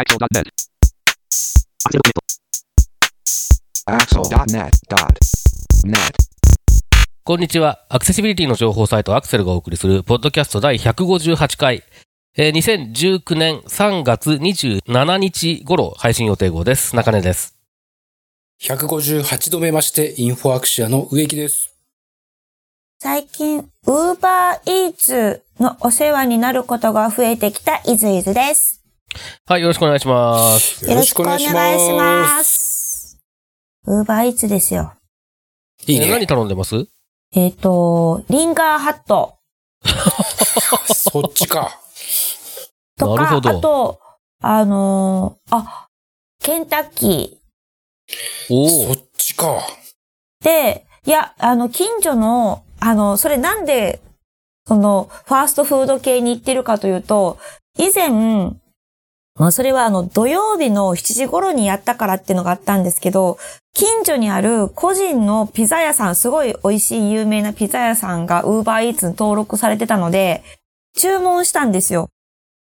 Axel.net. Axel.net.net. こんにちは。アクセシビリティの情報サイトアクセルがお送りする、ポッドキャスト第158回、えー2019年3月27日頃配信予定号です。中根です。158度目まして、インフォアクシアの植木です。最近、ウーバーイーツのお世話になることが増えてきたイズイズです。はい、よろしくお願いします。よろしくお願いします。ウーバーイーツですよ。いいえー何ね。頼んでます？えっ、と、リンガーハット そっちか。とか、なるほどあと、あのーあ、ケンタッキおおそっ。ちか。ーで、いや、あの、近所の、あの、それなんで、その、ファーストフード系に行ってるかというと、以前、まあ、それはあの、土曜日の7時頃にやったからっていうのがあったんですけど、近所にある個人のピザ屋さん、すごい美味しい有名なピザ屋さんが Uber Eats に登録されてたので、注文したんですよ。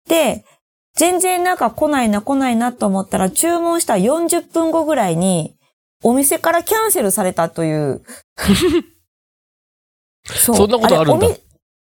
で、全然なんか来ないな来ないなと思ったら、注文した40分後ぐらいに、お店からキャンセルされたという。そそんなことあるんだ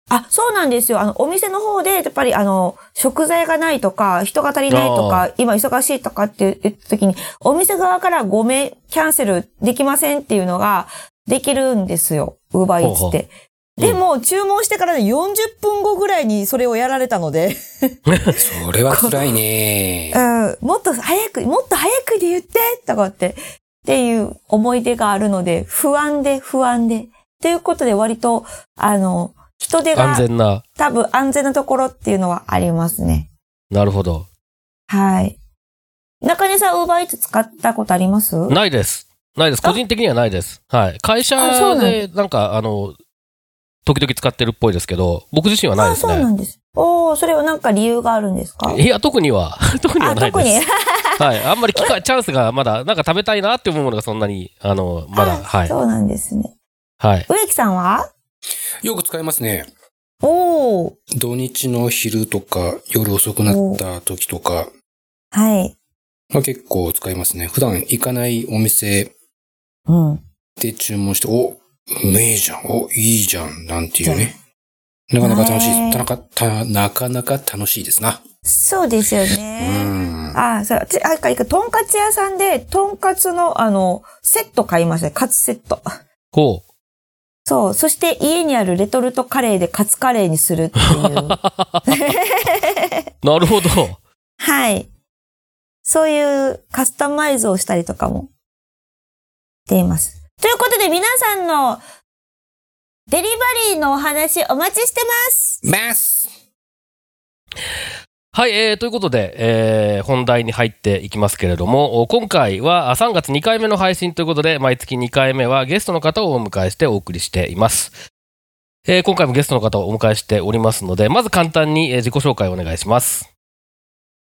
あ、そうなんですよ。あの、お店の方で、やっぱりあの、食材がないとか、人が足りないとあか、今忙しいとかって言った時に、お店側からごめん、キャンセルできませんっていうのが、できるんですよ。ウーバーイーツって。でも、注文してからね、40分後ぐらいにそれをやられたので、それは辛いね う。ん、もっと早く、もっと早くで言ってとかって、っていう思い出があるので、不安で不安で。ということで割と、あの、人手が安全な。多分安全なところっていうのはありますね。なるほど。はい。中根さん、ウーバーイーツ使ったことあります？ないです。ないです。あ個人的にはないです。はい。会社で、なんか、あの、時々使ってるっぽいですけど、僕自身はないですね。あそうなんです。おおそれはなんか理由があるんですか？いや、特には、特にはあ、ない特に。です。はい。あんまり機会、チャンスがまだ、なんか食べたいなって思うものがそんなに、あの、まだ、あはい。そうなんですね。はい。植木さんは？よく使いますね。おお土日の昼とか、夜遅くなった時とか、はい。まあ、結構使いますね。普段行かないお店うん。で注文して、お、うめえじゃん、お、いいじゃん、なんていうね。なかなか楽しい。へーたなか、た、なかなか楽しいですな。そうですようね。ん。あ、そう、私あ、か、とんかつ屋さんで、とんかつの、あの、セット買いましたね。カツセット。こう。そう。そして家にあるレトルトカレーでカツカレーにするっていう。なるほど。はい。そういうカスタマイズをしたりとかもしています。ということで皆さんのデリバリーのお話お待ちしてます。ますはい、えー、ということで、えー、本題に入っていきますけれども、お今回はあ3月2回目の配信ということで、毎月2回目はゲストの方をお迎えしてお送りしています。えー、今回もゲストの方をお迎えしておりますので、まず簡単にえー自己紹介をお願いします。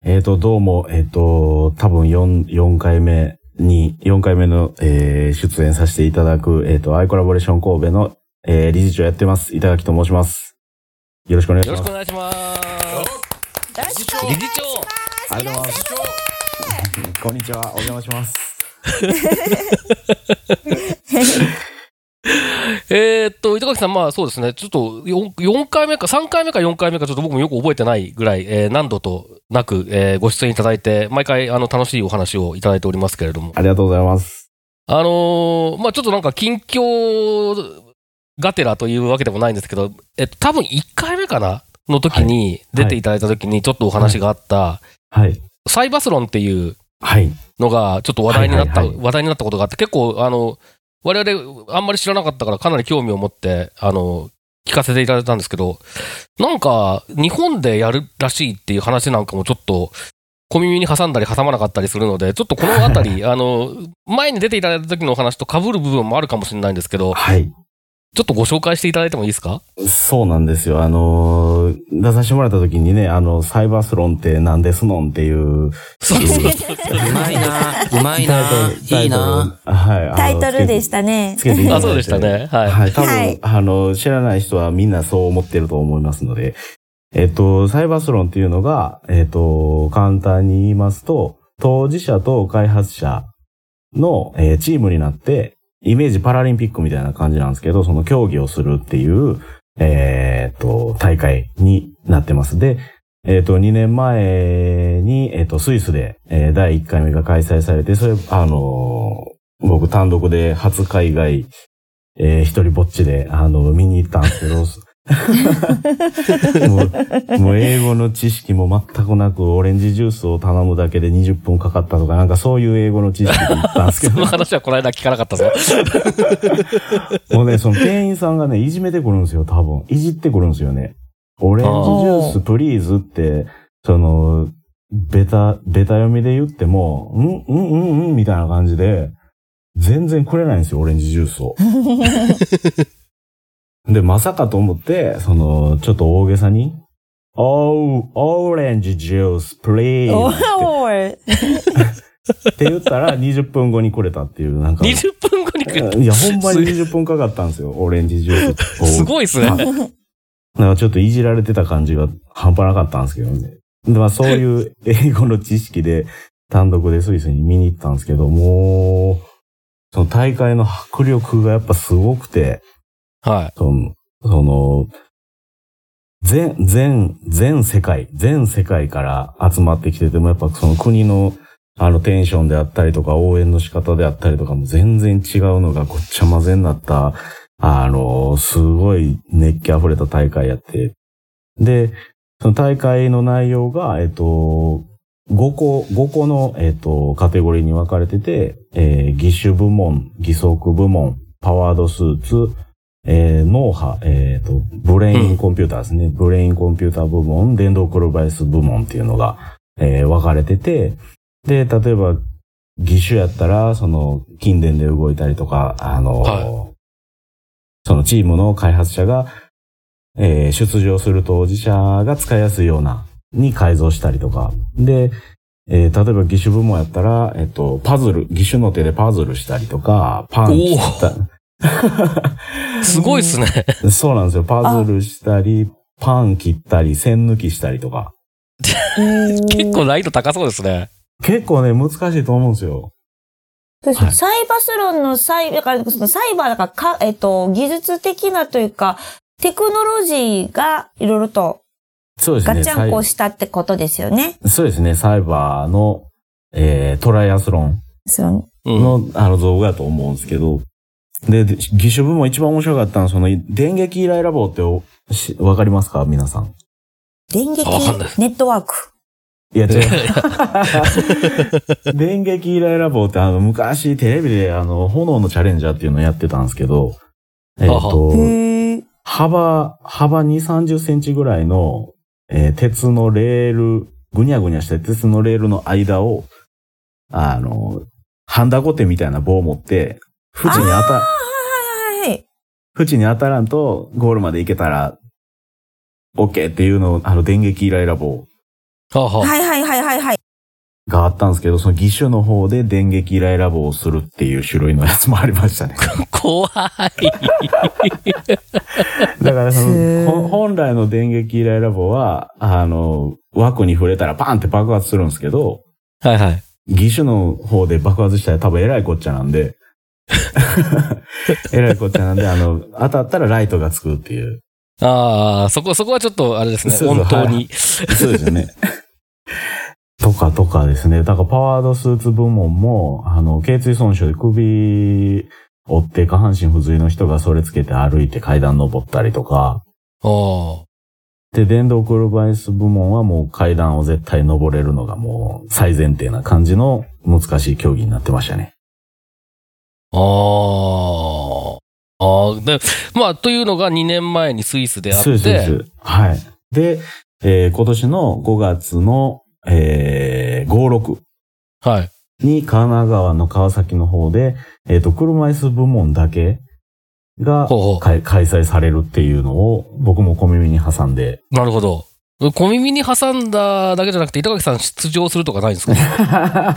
えっ、と、どうも、えっ、と、多分4、4回目に、4回目の、えー出演させていただく、えっ、と、アイコラボレーション神戸の、えー理事長やってます、板垣と申します。よろしくお願いしますよろしくお。願いします。よろしくお願いし理事長ます。ありがとうございます。こんにちは、お邪魔します。えーっと、板垣さん、まあそうですね、ちょっと 4, 4回目か、3回目か4回目か、ちょっと僕もよく覚えてないぐらい、えー何度となく、えーご出演いただいて、毎回あの楽しいお話をいただいておりますけれども。ありがとうございます。あのーまあちょっとなんか近況がてらというわけでもないんですけど、えっと、多分1回目かなの時に、出ていただいた時にちょっとお話があった、はい。サイバスロンっていうはい。のがちょっと話題になった、話題になったことがあって、結構、あの、我々あんまり知らなかったからかなり興味を持って、あの、聞かせていただいたんですけど、なんか、日本でやるらしいっていう話なんかもちょっと、小耳に挟んだり挟まなかったりするので、ちょっとこのあたり、あの、前に出ていただいた時のお話と被る部分もあるかもしれないんですけど、はい。ちょっとご紹介していただいてもいいですか？そうなんですよ。あのー出させてもらった時にね、あの、サイバースロンって何ですのんっていう、そうそう うまいなうまいなタイトルいいなはい。タイトルでしたね。つけていただいてあそうでしたねはいはい。多分、はいあの、知らない人はみんなそう思ってると思いますので、えっと、サイバースロンっていうのが、えっと、簡単に言いますと、当事者と開発者の、えーチームになって、イメージパラリンピックみたいな感じなんですけど、その競技をするっていう、えーっと、大会になってます。で、えっ、と、2年前に、えっ、と、スイスで、えー第1回目が開催されて、それ、あのー僕単独で初海外、えー一人ぼっちで、あの、見に行ったんですけど、もう、もう英語の知識も全くなく、オレンジジュースを頼むだけで20分かかったとか、なんかそういう英語の知識で行ったんですけ そどの、話はこの間聞かなかったぞ。もうね、その店員さんがね、いじめてくるんですよ、多分。いじってくるんですよね。オレンジジュースプリーズって、その、ベタ、ベタ読みで言っても、うん、うん、うん、うん、みたいな感じで、全然くれないんですよ、オレンジジュースを。で、まさかと思って、その、ちょっと大げさに、おー、オレンジジュース、プリーおズおい。って言ったら20分後にくれたっていう、なんか。20分後に来る。いや、ほんまに20分かかったんですよ、オレンジジュースを。すごいっすね。なんかちょっといじられてた感じが半端なかったんですけどね。でまあそういう英語の知識で単独でスイスに見に行ったんですけど、もう、その大会の迫力がやっぱすごくて、はい。その、その、全、全、全世界、全世界から集まってきてても、やっぱその国のあのテンションであったりとか応援の仕方であったりとかも全然違うのがごっちゃ混ぜになった、あの、すごい熱気溢れた大会やって。で、その大会の内容が、えっと、5個、5個の、えっと、カテゴリーに分かれてて、えー、義手部門、義足部門、パワードスーツ、えー脳波、えっ、と、ブレインコンピューターですね。ブレインコンピューター部門、電動車椅子部門っていうのが、えー分かれてて、で、例えば、義手やったら、その、筋電で動いたりとか、あの、はそのチームの開発者が、えー出場する当事者が使いやすいような、に改造したりとか。で、えー例えば義手部門やったら、えっ、と、パズル、義手の手でパズルしたりとか、パン切った、すごいっすね。そうなんですよ。パズルしたり、パン切ったり、線抜きしたりとか。結構難易度高そうですね。結構ね、難しいと思うんですよ。サイバスロンのサイ、だからそのサイバーだからか、えっと、技術的なというか、テクノロジーがいろいろとそうですね。ガチャンコサしたってことですよね。イそうですね。サイバーの、えートライアスロンそううん。の、あの造語やと思うんですけど。で、で義手部門一番面白かったのは、その、電撃依頼ラボってわかりますか？皆さん。電撃ネットワーク。いや、違う。電撃依頼ラボってあの、昔テレビであの、炎のチャレンジャーっていうのをやってたんですけど、えっ、と、幅、幅2、30センチぐらいの、えー鉄のレール、ぐにゃぐにゃした鉄のレールの間を、あの、ハンダゴテみたいな棒を持って、縁に当た、はいはいはいはい。縁に当たらんとゴールまで行けたら、OK っていうのを、あの、電撃依頼ラボはあはあはいはいはいはいはい。があったんですけど、その義手の方で電撃依頼ラボをするっていう種類のやつもありましたね。怖い。だからそへーの、ほ本来の電撃依頼ラボは、あの、枠に触れたらパンって爆発するんですけど、はいはい。義手の方で爆発したら多分えらいこっちゃなんで、えらいこっちゃなんで、あの、当たったらライトがつくっていう。ああ、そこ、そこはちょっと、あれですね。本当に。そうですよね。とかとかですね。だからパワードスーツ部門も、あの、頸椎損傷で首折って下半身不随の人がそれつけて歩いて階段登ったりとか、ああ。で、電動車椅子部門はもう階段を絶対登れるのがもう最前提な感じの難しい競技になってましたね。ああ。ああ。で、まあ、というのが2年前にスイスであっそうです、そうて、です。はい。で、えー今年の5月の、えー、56はい。に神奈川の川崎の方で、えっ、と、車椅子部門だけが開催されるっていうのを僕も小耳に挟んで、なるほど。小耳に挟んだだけじゃなくて、板垣さん出場するとかないんですか？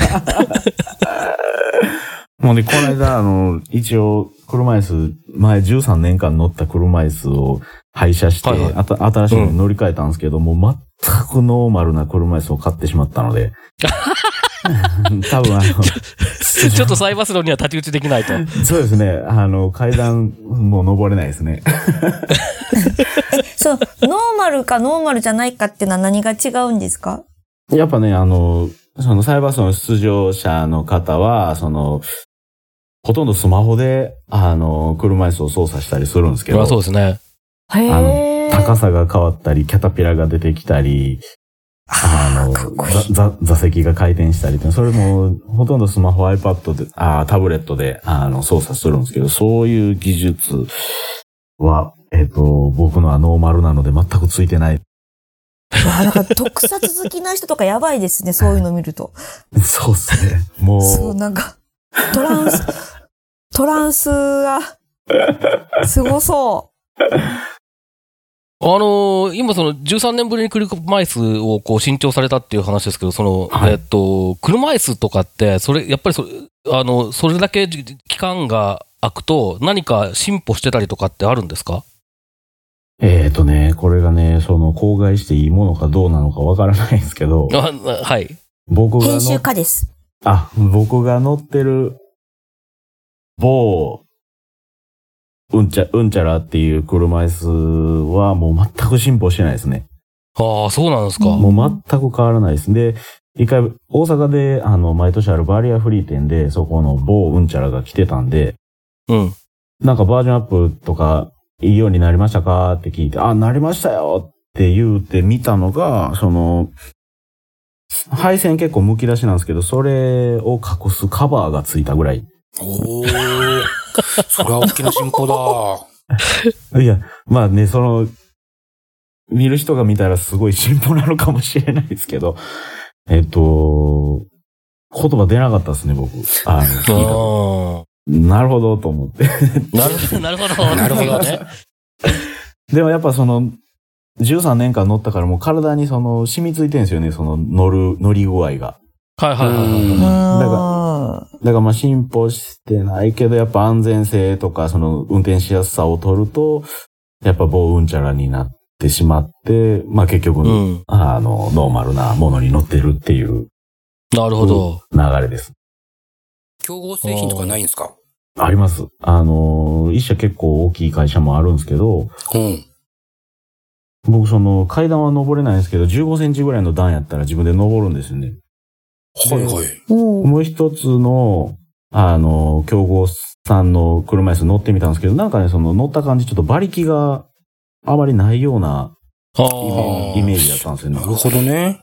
もうね、この 間、あの、一応、車椅子、前13年間乗った車椅子を廃車して、はいはい。あた新しいのに乗り換えたんですけど、もう全くノーマルな車椅子を買ってしまったので、多分あの、ちょっとサイバスロンには太刀打ちできないと。そうですね、あの、階段もう登れないですね。そう、ノーマルかノーマルじゃないかっていうのは何が違うんですか？やっぱね、あの、そのサイバースの出場者の方は、その、ほとんどスマホで、あの、車椅子を操作したりするんですけど、まあそうですね。へあえ。高さが変わったり、キャタピラが出てきたり、あの、かっこいいざざ座席が回転したりって、それもほとんどスマホ、iPad で、あタブレットであの操作するんですけど、そういう技術は、えっ、と、僕のはノーマルなので全くついてない。わあなんか特撮好きな人とかやばいですね、そういうの見ると。そうっすね。もそう、う、なんか、トランス、トランスが、すごそ あのー今その13年ぶりに車椅子をこう新調されたっていう話ですけど、その、はいえっと、車椅子とかって、それ、やっぱりそれ、あの、それだけ期間が空くと何か進歩してたりとかってあるんですか？えっ、とね、これがね、その、公害していいものかどうなのかわからないんですけど、あはい。僕う。編集が乗っ家です。あ、僕が乗ってる、某、うんちゃ、うんちゃらっていう車椅子はもう全く進歩してないですね。ああ、そうなんですか。うんもう全く変わらないです。で、一回、大阪で、あの、毎年あるバリアフリー店で、そこの某うんちゃらが来てたんで、うん。なんかバージョンアップとか、いいようになりましたかって聞いて、あ、なりましたよって言うて見たのが、その、配線結構剥き出しなんですけど、それを隠すカバーがついたぐらい。おー。それは大きな進歩だ。いや、まあね、その、見る人が見たらすごい進歩なのかもしれないですけど、えっと、言葉出なかったですね、僕。あの、聞いたあなるほど、と思って。あ。なるほど、なるほど。なるほどね。でもやっぱその、13年間乗ったからもう体にその染みついてるんですよね、その乗る、乗り具合が。はいはいはいはい。うんだかだからまあ進歩してないけど、やっぱ安全性とか、その運転しやすさを取ると、やっぱ棒うんちゃらになってしまって、まあ結局、うん。あの、ノーマルなものに乗ってるっていうなるほど。流れです。競合製品とかないんですか？あります。あの、一社結構大きい会社もあるんですけど、うん。僕その階段は登れないんですけど、15センチぐらいの段やったら自分で登るんですよね。はいはい。もう一つの、あの、競合さんの車椅子乗ってみたんですけど、なんかね、その乗った感じ、ちょっと馬力があまりないようなあイあ。メージだったんですよねな。るほどね。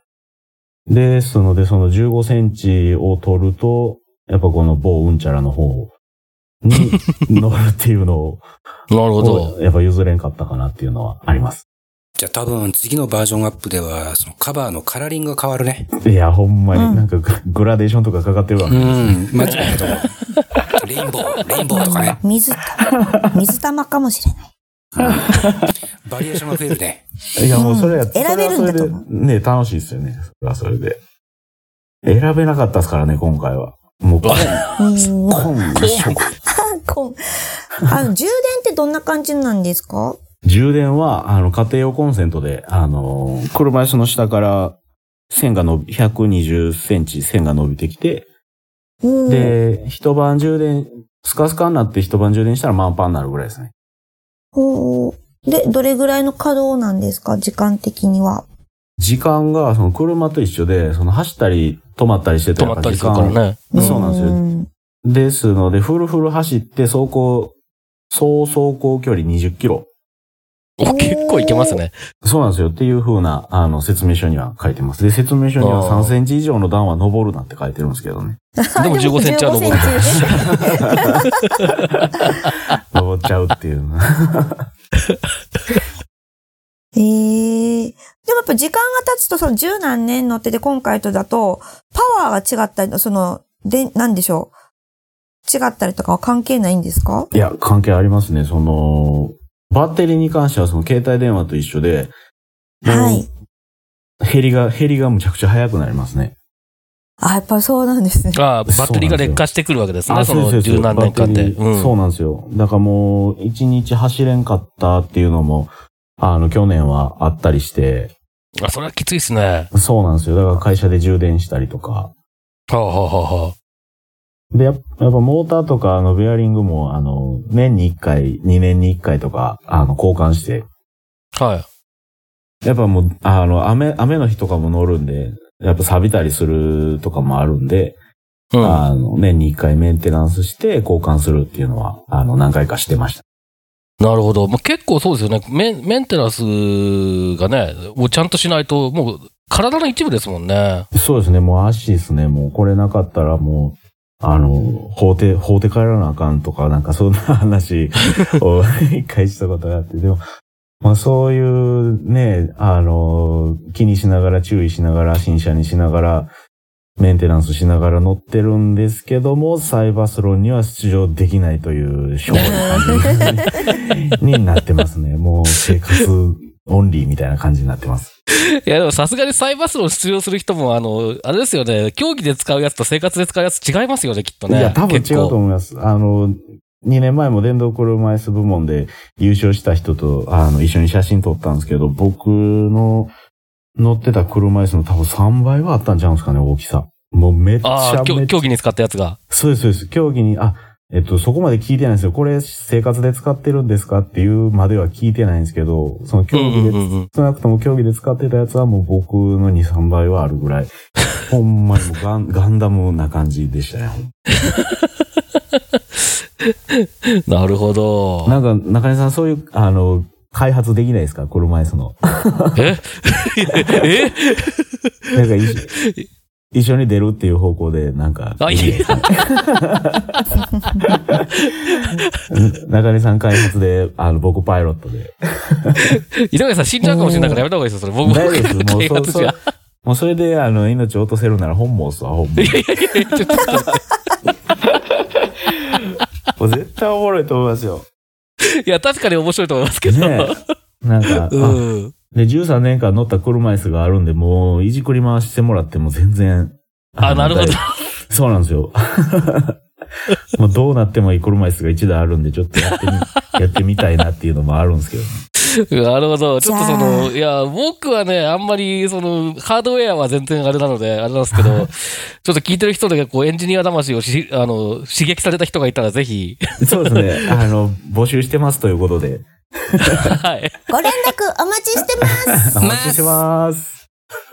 ですので、その15センチを取ると、やっぱこの某うんちゃらの方に乗るっていうのを、なるほど。やっぱ譲れんかったかなっていうのはあります。じゃあ多分次のバージョンアップでは、そのカバーのカラーリングが変わるね。いや、ほんまにうんなんかググラデーションとかかかってるわうけですね。ん。間違いないと思う。レインボー、レインボーとかね。水玉、水玉かもしれない。バリエーションが増えるね。いや、もうそれや、うん選べるんだと思うそれはそれでね、楽しいですよね。それはそれで。選べなかったですからね、今回は。もう、コン、うんコン一色。こんあの、充電ってどんな感じなんですか？充電は、あの、家庭用コンセントで、あの、車椅子の下から線が伸び、120センチ線が伸びてきて、うんで、一晩充電、スカスカになって一晩充電したら満帆になるぐらいですね。ほうで、どれぐらいの稼働なんですか？時間的には。時間が、その車と一緒で、その走ったり止まったりしてて、止まったりするからね。そうなんですよんですので、フルフル走って走行、総走行距離20キロ。お結構いけますね。そうなんですよ。っていう風な、あの、説明書には書いてます。で、説明書にはあー3センチ以上の段は登るなって書いてるんですけどね。でも15センチは登る15センチ登っちゃうっていう。へえ。でもやっぱ時間が経つとその十何年乗ってて今回とだと、パワーが違ったり、その、で、なんでしょう。違ったりとかは関係ないんですか？いや、関係ありますね。その、バッテリーに関してはその携帯電話と一緒で、はい。減りが、減りがむちゃくちゃ速くなりますね。あ、やっぱりそうなんですね。ああ、バッテリーが劣化してくるわけですね。そのそうです十何年間で。うんそうなんですよ。だからもう、一日走れんかったっていうのも、あの、去年はあったりして、あ、それはきついっすね。はそうなんですよ。だから会社で充電したりとか。あ、はあはあはあ、で、やっぱモーターとか、あの、ベアリングも、あの、年に1回、2年に1回とか、あの、交換して、はい。やっぱもう、あの、雨、雨の日とかも乗るんで、やっぱ錆びたりするとかもあるんで、うん。あの、年に1回メンテナンスして交換するっていうのは、あの、何回かしてました。なるほど。もう結構そうですよね。メンメンテナンスがね、をちゃんとしないと、もう体の一部ですもんね。そうですね、もう足ですね、もうこれなかったらもう、あの、法廷、法廷帰らなあかんとか、なんかそんな話 を一回したことがあって、でも、まあそういうね、あの、気にしながら注意しながら、新車にしながら、メンテナンスしながら乗ってるんですけども、サイバスロンには出場できないという、しょうもない感じになってますね。もう生活オンリーみたいな感じになってます。いや、でもさすがにサイバスロン出場する人も、あの、あれですよね、競技で使うやつと生活で使うやつ違いますよね、きっとね。いや、多分違うと思います。あの、2年前も電動車椅子部門で優勝した人と、あの、一緒に写真撮ったんですけど、僕の乗ってた車椅子の多分3倍はあったんちゃうんですかね、大きさ。もうめっちゃめっちゃ競競技に使ったやつが。そうです、そうです。競技に、あ、えっと、そこまで聞いてないんですよ。これ生活で使ってるんですかっていうまでは聞いてないんですけど、その競技で、少なくとも競技で使ってたやつはもう僕の2、3倍はあるぐらい。ほんまにガンガンダムな感じでしたね。なるほど。なんか、中根さん、そういう、あの、開発できないですか？車椅子の。え？え？なんか一緒、一緒に出るっていう方向で、なんか。あいや中根さん開発で、あの、僕パイロットで。井上さん死んじゃうかもしれないからやめた方がいいですよ、それ。僕大丈夫です。もう、そう、そう開発じゃ。。もうそれで、あの、命を落とせるなら本望っすわ、本望。いやいやいや、ちょっと待ってもう絶対おもろいと思いますよ。いや、確かに面白いと思いますけど。ねえ。なんか、あうん。で、13年間乗った車椅子があるんで、もう、いじくり回してもらっても全然。あ、なるほど。そうなんですよ。もうどうなってもいい車椅子が一台あるんで、ちょっとやってみ、やってみたいなっていうのもあるんですけど、ね。なるほど。ちょっとその、あいや、僕はね、あんまり、その、ハードウェアは全然あれなので、あれなんですけど、ちょっと聞いてる人で、こう、エンジニア魂をし、あの、刺激された人がいたら、ぜひ、そうですね。あの、募集してますということで。はい。ご連絡お待ちしてます。お待ちしてます。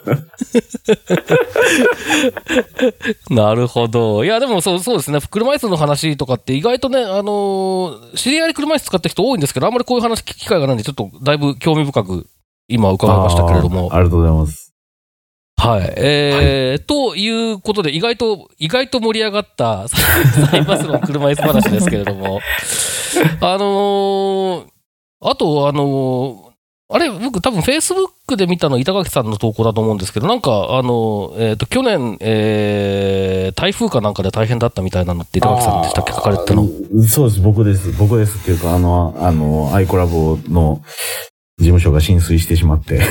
なるほど。いや、でもそう、そうですね。車椅子の話とかって意外とね、あのー知り合いで車椅子使ってる人多いんですけど、あんまりこういう話聞く機会がないんで、ちょっとだいぶ興味深く、今伺いましたけれどもありがとうございます。はい。えーということで、意外と、意外と盛り上がった、サイバスの車椅子話ですけれども。あのーあと、あのーあれ、僕多分 Facebook で見たの板垣さんの投稿だと思うんですけど、なんか、あのーえっ、と、去年、えー台風かなんかで大変だったみたいなのって板垣さんでしたっけ？書かれてたの。そうです、僕です。僕ですっていうか、あの、あの、アイコラボの事務所が浸水してしまって。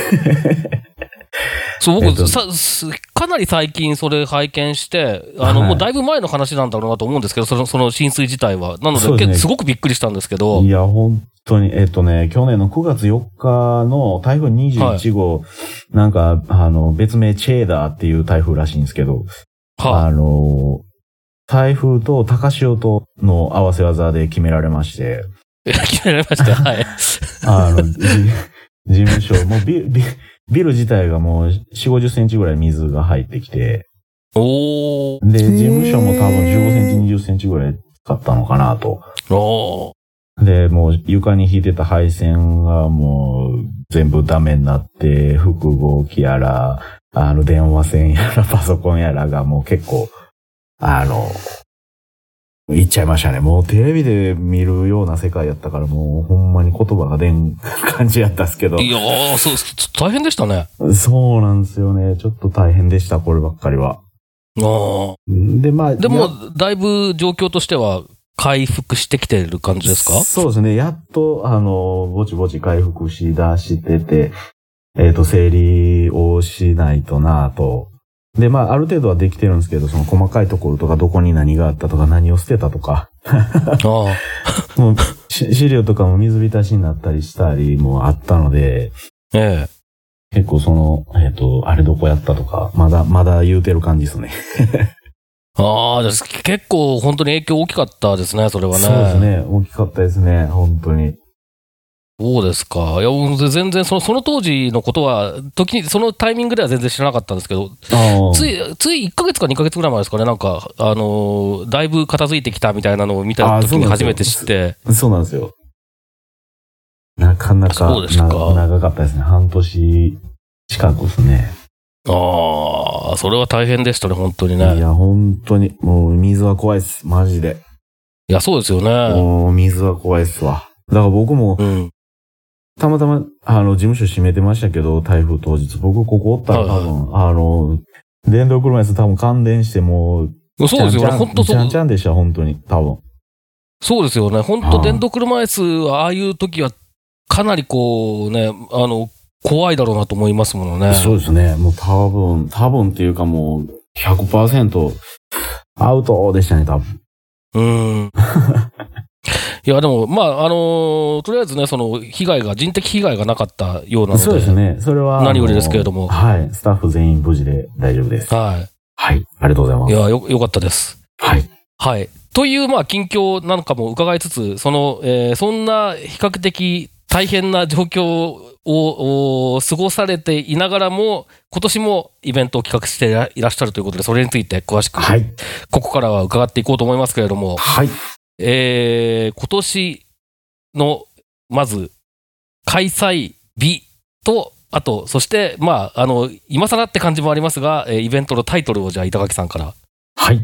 そう、僕、えっとさ、すかなり最近それ拝見して、あの、はいもうだいぶ前の話なんだろうなと思うんですけど、その、その浸水自体は。なので、すねけすごくびっくりしたんですけどい、や、本当に、えっとね、去年の9月4日の台風21号、なんか、あの、別名チェーダーっていう台風らしいんですけど、はあの、台風と高潮との合わせ技で決められまして、い。決められました。はい。あの、じ事務所、もうビビビル自体がもう4、50センチぐらい水が入ってきて、おー。で、事務所も多分15センチ、20センチぐらい使ったのかなと。おー。で、もう床に引いてた配線がもう全部ダメになって、複合機やら、あの電話線やら、パソコンやらがもう結構、あの、言っちゃいましたね。もうテレビで見るような世界やったからもうほんまに言葉が出ん 感じやったっすけど。いやー、そう、大変でしたね。そうなんですよね。ちょっと大変でした、こればっかりは。あーで、まあ、でもや、だいぶ状況としては回復してきてる感じですか？そうですね。やっと、あの、ぼちぼち回復しだしてて、えっ、と、整理をしないとなぁとで、まあ、ある程度はできてるんですけど、その細かいところとか、どこに何があったとか、何を捨てたとか、あ もう、し資料とかも水浸しになったりしたりもあったので、あ、ええ。結構その、えっ、と、あれどこやったとか、まだ、まだ言うてる感じですね。ああ、結構本当に影響大きかったですね、それはね。そうですね。大きかったですね。本当に。そうですか。いや、僕全然その、その当時のことは、時に、そのタイミングでは全然知らなかったんですけど、つい、つい1ヶ月か2ヶ月ぐらい前ですかね、なんか、あのーだいぶ片付いてきたみたいなのを見た時に初めて知って、そうなんですよ。なかなかそうですかな長かったですね。半年近くですね。ああ、それは大変でしたね、本当にね。いや、いや、本当に、もう水は怖いです。マジで。そうですよね。もう水は怖いっすわ。だから僕も、うん。たまたま、あの、事務所閉めてましたけど、台風当日。僕ここおったら多分、あの、電動車椅子多分感電してもう、そうですよね、本当ちゃそう、んちゃんでした、本当に。多分。そうですよね。本当電動車椅子は、ああいう時は、かなりこうね、あの、怖いだろうなと思いますものね。そうですね。もう多分、多分っていうかもう、100%アウトでしたね、多分。うん。いや、でも、まあ、あのーとりあえずね、その、被害が、人的被害がなかったようなので。そうですね。それは。何よりですけれどもはい。スタッフ全員無事で大丈夫です。ははい。ありがとうございまい。いす。や、よ、よかったです。はい。はい。という、まあ、近況なんかも伺いつつ、その、えーそんな比較的大変な状況をお過ごされていながらも、今年もイベントを企画していらっしゃるということで、それについて詳しく、はい。ここからは伺っていこうと思いますけれども、はい。えー今年の、まず、開催日と、あと、そして、まあ、あの、今更って感じもありますが、えーイベントのタイトルをじゃあ、板垣さんからはい。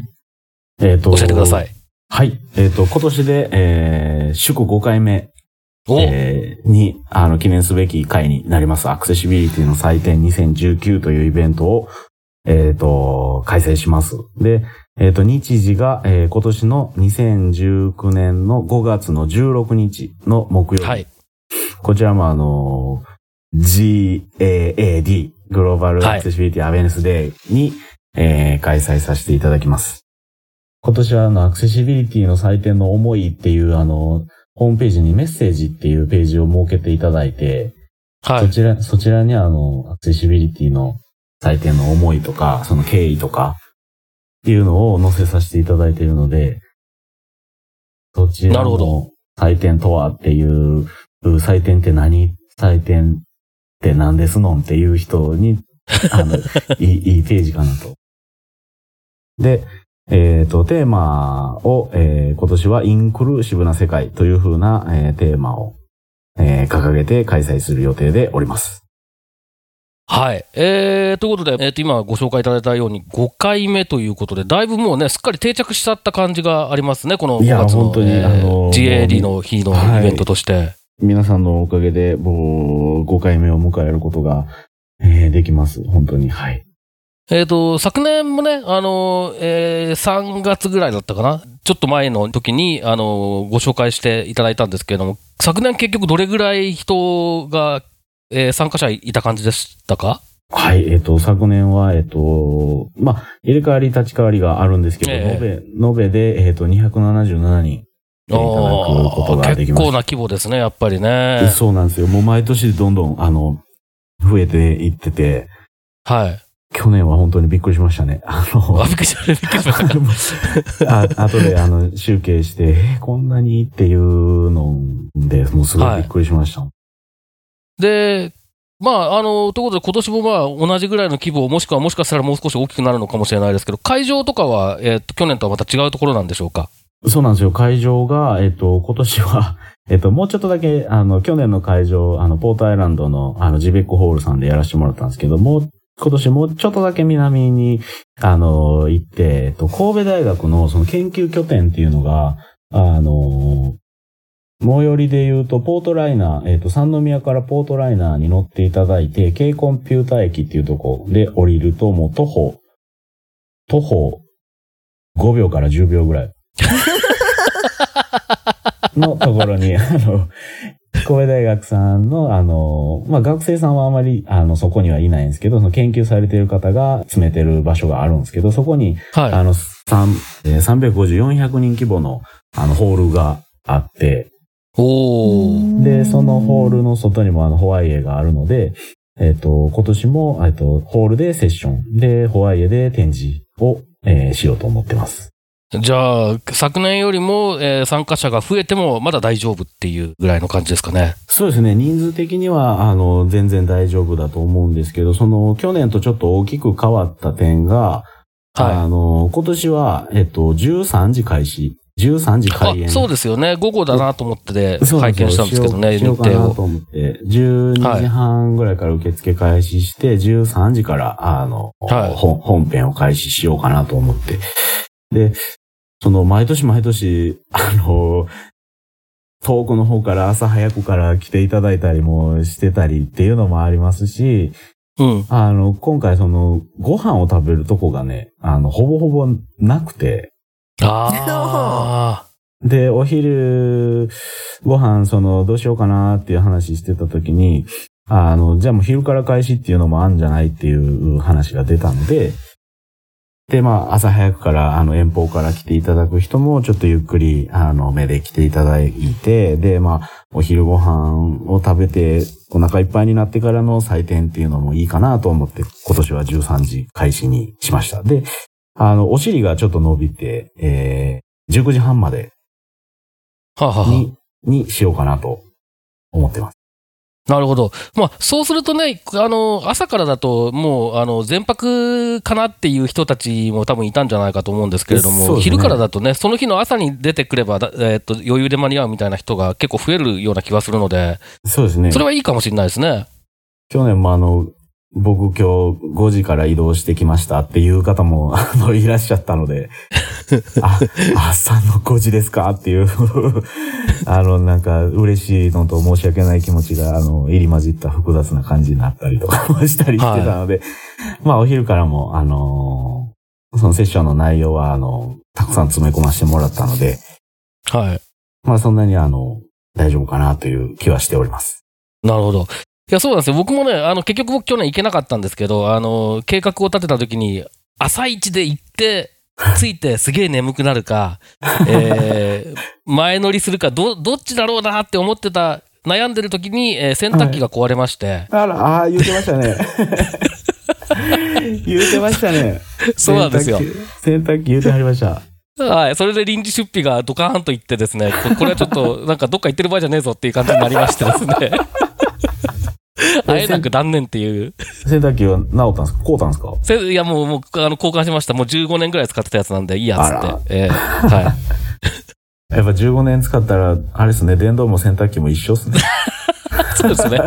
えっ、と。教えてください。はい。えっ、と、今年で、えー、祝5回目、お、えーに、あの、記念すべき回になります。アクセシビリティの祭典2019というイベントを、えっ、と、開催します。で、えっ、と、日時が、えー今年の2019年の5月の16日の木曜日。はい。こちらもあの、GAAD、グローバルアクセシビリティアウェネスデーに、えー開催させていただきます。今年はあの、アクセシビリティの祭典の思いっていうあの、ホームページにメッセージっていうページを設けていただいて、はい。そちら、そちらにあの、アクセシビリティの祭典の思いとか、その経緯とか、っていうのを載せさせていただいているので、そちらの祭典とはっていう、祭典って何？祭典って何ですの？んっていう人に、あの、い い、いいページかなと。で、えっ、と、テーマを、えー今年はインクルーシブな世界という風な、えーテーマを、えー掲げて開催する予定でおります。はい。えー、ということで、えーと、今ご紹介いただいたように5回目ということで、だいぶもうね、すっかり定着しちゃった感じがありますね、この5いや月の、本当にえーあのー GAD の日のはいイベントとして。皆さんのおかげで、もう、5回目を迎えることが、えーできます。本当に。はい。えっ、と、昨年もね、あのー、えー3月ぐらいだったかなちょっと前の時に、あのーご紹介していただいたんですけれども、昨年結局どれぐらい人が、えー参加者いた感じでしたか？はい。えっ、と、昨年は、えっ、と、まあ、入れ替わり立ち替わりがあるんですけど、え延べ、延べで、えっ、と、277人、いただくことができました結構な規模ですね、やっぱりね。そうなんですよ。もう毎年どんどん、あの、増えていってて、はい。去年は本当にびっくりしましたね。あのあ、びっくりした、びっくりしました。あ後で、あの、集計して、えーこんなにっていうので、もうすごいびっくりしました。で、まあ、あの、ということで、今年もまあ、同じぐらいの規模、もしくはもしかしたらもう少し大きくなるのかもしれないですけど、会場とかは、えっ、と、去年とはまた違うところなんでしょうか？そうなんですよ。会場が、えっと、今年は、えっと、もうちょっとだけ、あの、去年の会場、あの、ポートアイランドの、あの、ジベックホールさんでやらせてもらったんですけども、今年もうちょっとだけ南に、あの、行って、えっと、神戸大学のその研究拠点っていうのが、あの、最寄りで言うと、ポートライナー、えっと、三宮からポートライナーに乗っていただいて、K コンピュータ駅っていうとこで降りると、もう徒歩、徒歩5秒から10秒ぐらい。のところに、あの、神戸大学さんの、あの、まあ、学生さんはあまり、あの、そこにはいないんですけど、その研究されている方が詰めてる場所があるんですけど、そこに、はい。あの、三えー350、400人規模の、あの、ホールがあって、おー。で、そのホールの外にもあの、ホワイエがあるので、えっ、と、今年も、えっと、ホールでセッション、で、ホワイエで展示を、えーしようと思ってます。じゃあ、昨年よりも、えー参加者が増えてもまだ大丈夫っていうぐらいの感じですかね。そうですね。人数的には、あの、全然大丈夫だと思うんですけど、その、去年とちょっと大きく変わった点が、あはの、今年は、えっと、13時開始。13時い。開演。あ、そうですよね。午後だなと思ってで拝見したんですけどね、日程を。なと思って、12時半ぐらいから受付開始して、13時から、あの、はい本本編を開始しようかなと思って。で、その、毎年毎年、あの、遠くの方から朝早くから来ていただいたりもしてたりっていうのもありますし、うん。あの、今回その、ご飯を食べるとこがね、あの、ほぼほぼなくて、あ で、お昼、ご飯、その、どうしようかなっていう話してた時に、あの、じゃあもう昼から開始っていうのもあるんじゃないっていう話が出たので、で、まあ、朝早くから、あの、遠方から来ていただく人も、ちょっとゆっくり、あの、目で来ていただいて、で、まあ、お昼ご飯を食べて、お腹いっぱいになってからの採点っていうのもいいかなと思って、今年は13時開始にしました。で、あの、お尻がちょっと伸びて、えー、19時半まであ。はあはにしようかなと思ってます。なるほど。まあ、そうするとね、あの、朝からだと、もう、あの、全泊かなっていう人たちも多分いたんじゃないかと思うんですけれども、ね昼からだとね、その日の朝に出てくれば、だえーっと、余裕で間に合うみたいな人が結構増えるような気がするので、そうですねそ。れはいいかもしれないですね。去年もあの、僕今日5時から移動してきましたっていう方も、あの、いらっしゃったので、あ、朝の5時ですかっていう、あの、なんか嬉しいのと申し訳ない気持ちが、あの、入り混じった複雑な感じになったりとかもしたりしてたので、まあお昼からも、あのそのセッションの内容は、あの、たくさん詰め込ませてもらったので、はい。まあそんなにあの、大丈夫かなという気はしております。なるほど。いや、そうなんですよ。僕もね、あの、結局僕去年行けなかったんですけど、あの、計画を立てた時に、朝一で行って、着いてすげえ眠くなるか、えー、前乗りするか、ど、どっちだろうなって思ってた、悩んでる時に、えー洗濯機が壊れまして、あら、ああ、言うてましたね。言うてましたね。そうなんですよ。洗濯機。言うてはりました。はい。それで臨時出費がドカーンといってですね、ここれはちょっと、なんかどっか行ってる場合じゃねえぞっていう感じになりましてですね。あえなく断念っていう。洗濯機は直ったんですか？買うたんですか？せいや、もう、もう、あの、交換しました。もう15年ぐらい使ってたやつなんで、いいやつって。ええはい。やっぱ15年使ったら、あれですね、電動も洗濯機も一緒っすね。そうですね。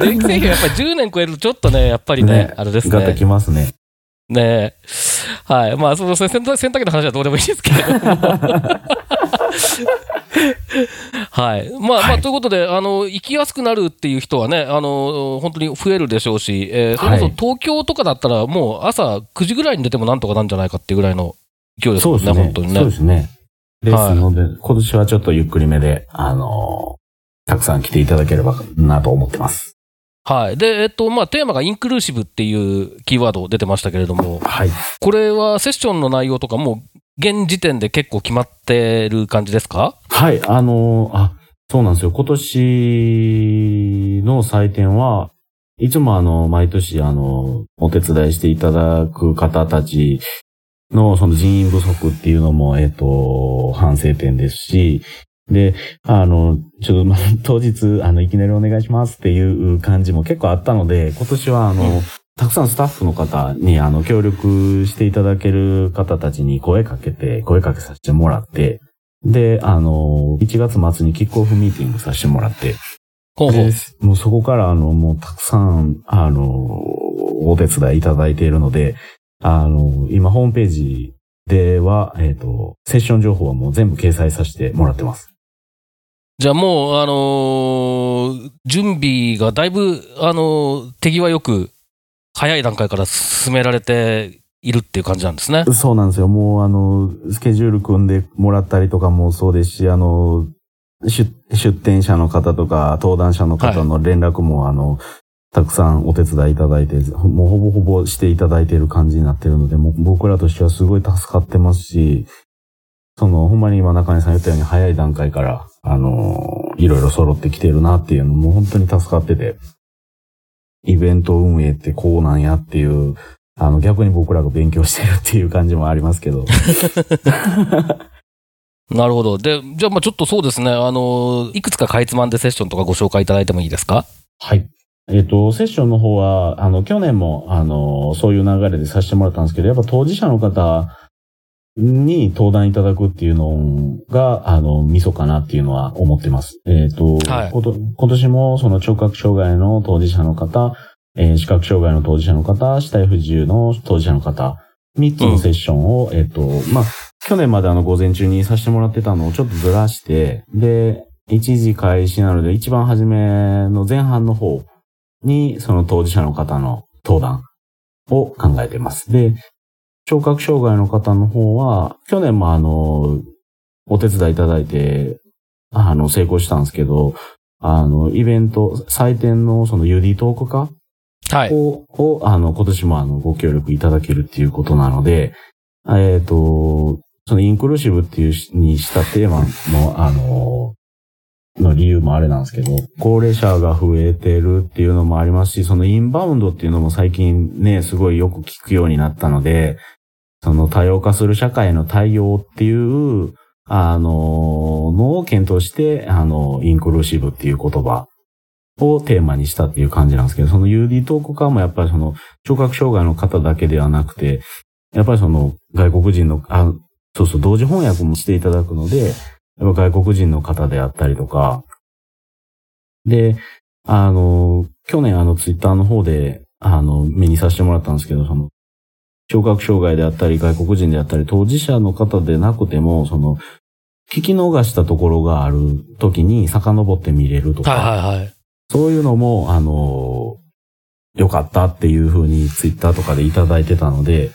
電気製品はやっぱり10年超えるとちょっとね、やっぱりね、あれですガタね。きますね。ねはい。まあ、その洗濯洗濯機の話はどうでもいいですけれども。はい。まあ、まあ、ということで、あの、行きやすくなるっていう人はね、あの、本当に増えるでしょうし、えーそれこそはい東京とかだったら、もう朝9時ぐらいに出てもなんとかなんじゃないかっていうぐらいの勢いですもんね、本当にねそうで。すね。ですはいので、今年はちょっとゆっくりめで、あのーたくさん来ていただければなと思ってます。はい。で、えっと、まあ、テーマがインクルーシブっていうキーワード出てましたけれども、はい。これはセッションの内容とかもう現時点で結構決まってる感じですか？はい、あのーあ、そうなんですよ。今年の祭典は、いつもあの、毎年あの、お手伝いしていただく方たちのその人員不足っていうのも、えっ、と、反省点ですし、で、あの、ちょっと、まあ、当日、あの、いきなりお願いしますっていう感じも結構あったので、今年はあの、うんたくさんスタッフの方に、あの、協力していただける方たちに声かけて、声かけさせてもらって、で、あの、1月末にキックオフミーティングさせてもらって、ほうほうで。もうそこから、あの、もうたくさん、あの、お手伝いいただいているので、あの、今ホームページでは、えっ、と、セッション情報はもう全部掲載させてもらってます。じゃあもう、あのー準備がだいぶ、あのー手際よく、早い段階から進められているっていう感じなんですね。そうなんですよ。もう、あの、スケジュール組んでもらったりとかもそうですし、あの、出出展者の方とか、登壇者の方の連絡も、あの、たくさんお手伝いいただいて、もうほぼほぼしていただいている感じになってるので、もう僕らとしてはすごい助かってますし、その、ほんまに今中根さん言ったように早い段階から、あの、いろいろ揃ってきてるなっていうのも本当に助かってて、イベント運営ってこうなんやっていう、あの、逆に僕らが勉強してるっていう感じもありますけど。なるほど。で、じゃあまあちょっとそうですね、あの、いくつかかいつまんでセッションとかご紹介いただいてもいいですか？はい。えっ、と、セッションの方は、あの、去年も、あの、そういう流れでさせてもらったんですけど、やっぱ当事者の方に登壇いただくっていうのが、あの、ミソかなっていうのは思ってます。えっ、と、はい今年もその聴覚障害の当事者の方、えー視覚障害の当事者の方、死体不自由の当事者の方、3つのセッションを、えっ、と、まあ、去年まであの午前中にさせてもらってたのをちょっとずらして、で、一時開始なので一番初めの前半の方にその当事者の方の登壇を考えています。で、聴覚障害の方の方は、去年もあの、お手伝いいただいて、あの、成功したんですけど、あの、イベント、祭典のその UD トーク化はい。を、を、あの、今年もあの、ご協力いただけるっていうことなので、えっ、と、そのインクルーシブっていうにしたテーマの、あの、の理由もあれなんですけど、高齢者が増えてるっていうのもありますし、そのインバウンドっていうのも最近ね、すごいよく聞くようになったので、その多様化する社会の対応っていう、あの、のを検討して、あの、インクルーシブっていう言葉をテーマにしたっていう感じなんですけど、その UD トーク化もやっぱりその聴覚障害の方だけではなくて、やっぱりその外国人の、あ、そうそう、同時翻訳もしていただくので、やっぱ外国人の方であったりとか、で、あの、去年あのツイッターの方で、あの、目にさせてもらったんですけど、その、聴覚障害であったり、外国人であったり、当事者の方でなくても、その、聞き逃したところがある時に遡って見れるとか、はいはいはい。そういうのも、あの、良かったっていう風にツイッターとかでいただいてたので、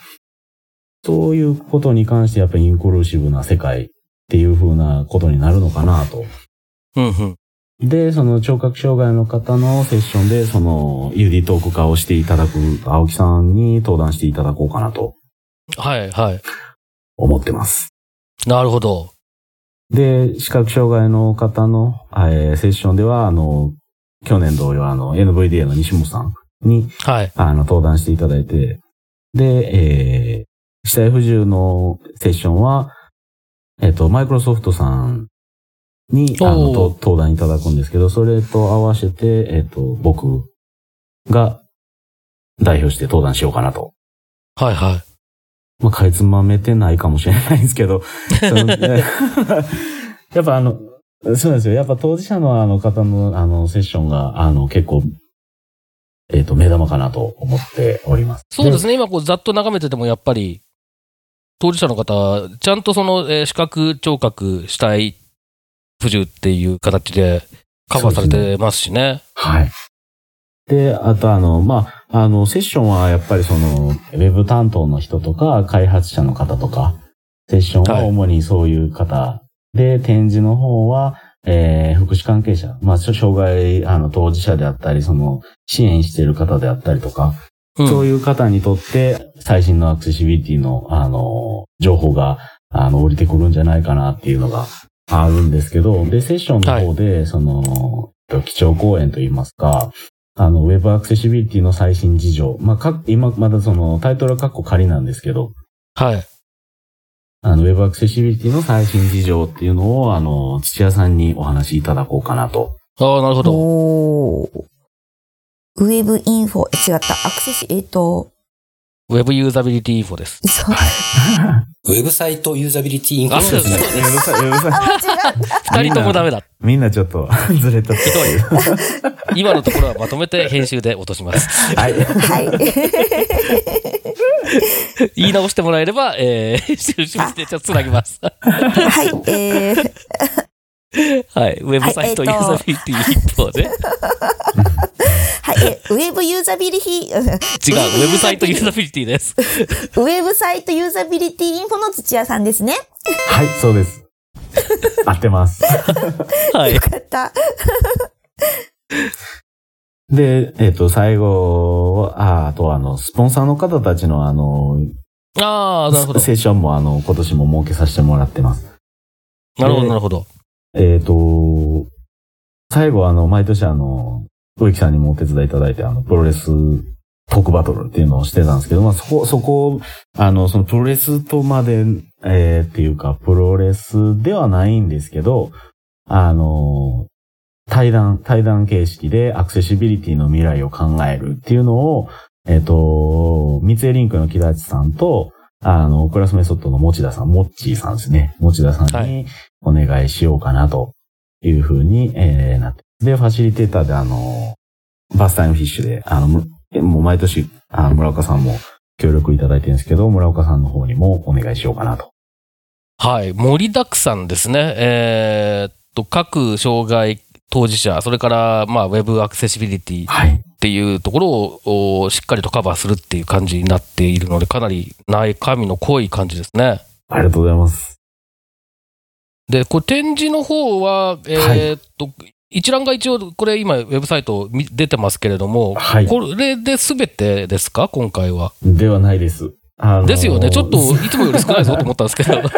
そういうことに関してやっぱりインクルーシブな世界っていう風なことになるのかなと。うんうん。で、その聴覚障害の方のセッションで、その UD トーク化をしていただく青木さんに登壇していただこうかなとはいはい。思ってます。なるほど。で、視覚障害の方の、えーセッションでは、あの、去年同様、あの、NVDA の西本さんに、はい。あの、登壇していただいて、で、えー、死体不自由のセッションは、えっ、と、マイクロソフトさんに、あの、おーと登壇いただくんですけど、それと合わせて、えっ、と、僕が代表して登壇しようかなと。はいはい。まあ、かいつまめてないかもしれないんですけど、そのやっぱあの、そうなんですよ。やっぱ当事者のあの方のあのセッションが、あの、結構、えっ、と、目玉かなと思っております。そうですね。今こうざっと眺めててもやっぱり、当事者の方、ちゃんとその、えー視覚、聴覚、死体不自由っていう形でカバーされてますしね。はい。で、あとあの、まあ、あの、セッションはやっぱりその、ウェブ担当の人とか、開発者の方とか、セッションは主にそういう方。で、展示の方は、えー、福祉関係者、まあ、障害、あの、当事者であったり、その、支援している方であったりとか、うんそういう方にとって、最新のアクセシビリティの、あの、情報が、あの、降りてくるんじゃないかなっていうのがあるんですけど、で、セッションの方で、その、基調講演といいますか、あの、ウェブアクセシビリティの最新事情。まあ、か、今、まだその、タイトルはカッコ仮なんですけど、はい。あの、ウェブアクセシビリティの最新事情っていうのを、あの、土屋さんにお話しいただこうかなと。ああ、なるほど。おーウェブインフォ、え違った、アクセス、えっ、と、ウェブユーザビリティインフォです。そう、ウェブサイトユーザビリティインフォあそうですウェブサイトウェブサイト。二人ともダメだ。みんなちょっとずれた。ひどい。今のところはまとめて編集で落とします。はい。はい。言い直してもらえれば、えー、編集して、じゃあつなぎます。はい、えー、はい。ウェブサイトユーザビリティ一方で、はい、え、ウェブユーザビリティ、違う、ウェブサイトユーザビリティです。ウェブサイトユーザビリティインフォの土屋さんですね。はい、そうです。合ってます。はいよ。かった。で、えっ、と、最後、ああとあの、スポンサーの方たちのあの、ああ、なるほど。セッションもあの、今年も設けさせてもらってます。なるほど、でなるほど。えっ、と、最後あの、毎年あの、植木さんにもお手伝いいただいて、あの、プロレストークバトルっていうのをしてたんですけど、まあ、そこ、そこ、あの、そのプロレスとまで、えーっていうか、プロレスではないんですけど、あの、対談、対談形式でアクセシビリティの未来を考えるっていうのを、えっ、と、ミツエーリンクスの木達さんと、あの、クラスメソッドの持田さん、モッチーさんですね。持田さんはにお願いしようかなというふうに、えーなって。で、ファシリテーターであの、バスタイムフィッシュで、あの、むもう毎年、あの、村岡さんも協力いただいてるんですけど、村岡さんの方にもお願いしようかなと。はい。盛りだくさんですね。えーっと、各障害当事者、それから、まあ、ウェブアクセシビリティはい。っていうところをおしっかりとカバーするっていう感じになっているので、かなり中身の濃い感じですね。ありがとうございます。で、これ展示の方は、えーっと、一覧が一応、これ今、ウェブサイトみ出てますけれども、はいこれで全てですか？今回は。ではないです。あのーですよね。ちょっと、いつもより少ないぞと思ったんですけど。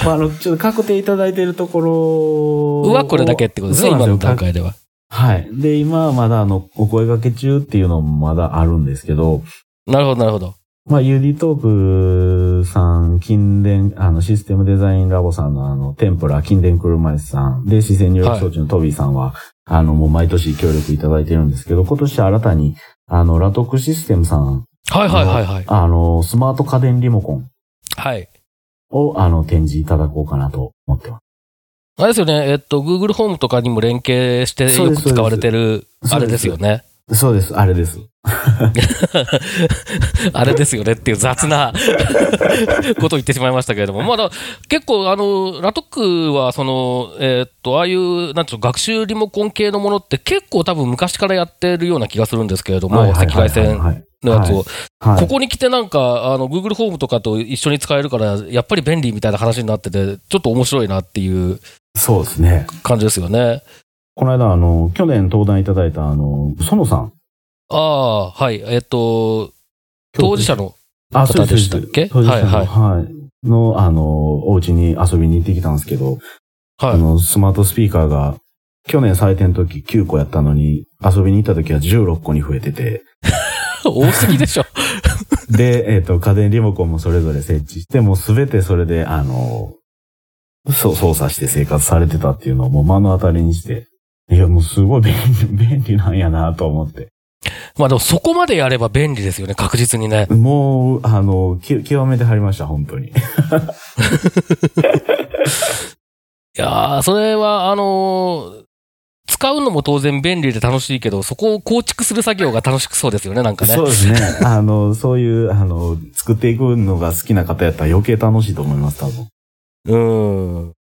まあ、あの、ちょっと確定いただいているところはこれだけってことですね、今の段階では。はい。で、今はまだあの、お声掛け中っていうのもまだあるんですけど、なるほど、なるほど。まあ、UD トークさん、近電、あの、システムデザインラボさんのあの、テンプラ、近電車椅子さん、で、視線入力装置のトビーさんは、あの、もう毎年協力いただいてるんですけど、今年新たに、あの、ラトクシステムさん、はいはいはいはい。あの、スマート家電リモコンはい。を、あの、展示いただこうかなと思ってます。あれですよね、えっと、Google ホームとかにも連携してよく使われてる、あれですよね。そうです、あれです。あれですよねっていう雑な ことを言ってしまいましたけれども、まだ結構、あの、ラトックは、その、えっと、ああいう、なんていうの、学習リモコン系のものって結構多分昔からやってるような気がするんですけれども、赤外線はいのやつを。はい。ここに来てなんか、あの、Google ホームとかと一緒に使えるから、やっぱり便利みたいな話になってて、ちょっと面白いなっていうそうですね。感じですよね。この間、あの、去年登壇いただいた、あの、園さん。ああ、はい。えっと、当事者の、方でしたっけ？当事者のはいはい。の、あの、お家に遊びに行ってきたんですけど、はい。あの、スマートスピーカーが、去年採点の時9個やったのに、遊びに行った時は16個に増えてて、多すぎでしょ。で、えっ、と、家電リモコンもそれぞれ設置して、もうすべてそれで、あの、そう、操作して生活されてたっていうのをもう目の当たりにして、いや、もうすごい便利、便利なんやなと思って。まあでもそこまでやれば便利ですよね、確実にね。もう、あの、き極めてはりました、本当に。いやー、それは、あのー使うのも当然便利で楽しいけど、そこを構築する作業が楽しくそうですよね、なんかね。そうですね。あの、そういう、あの、作っていくのが好きな方やったら余計楽しいと思います、多分。うーん。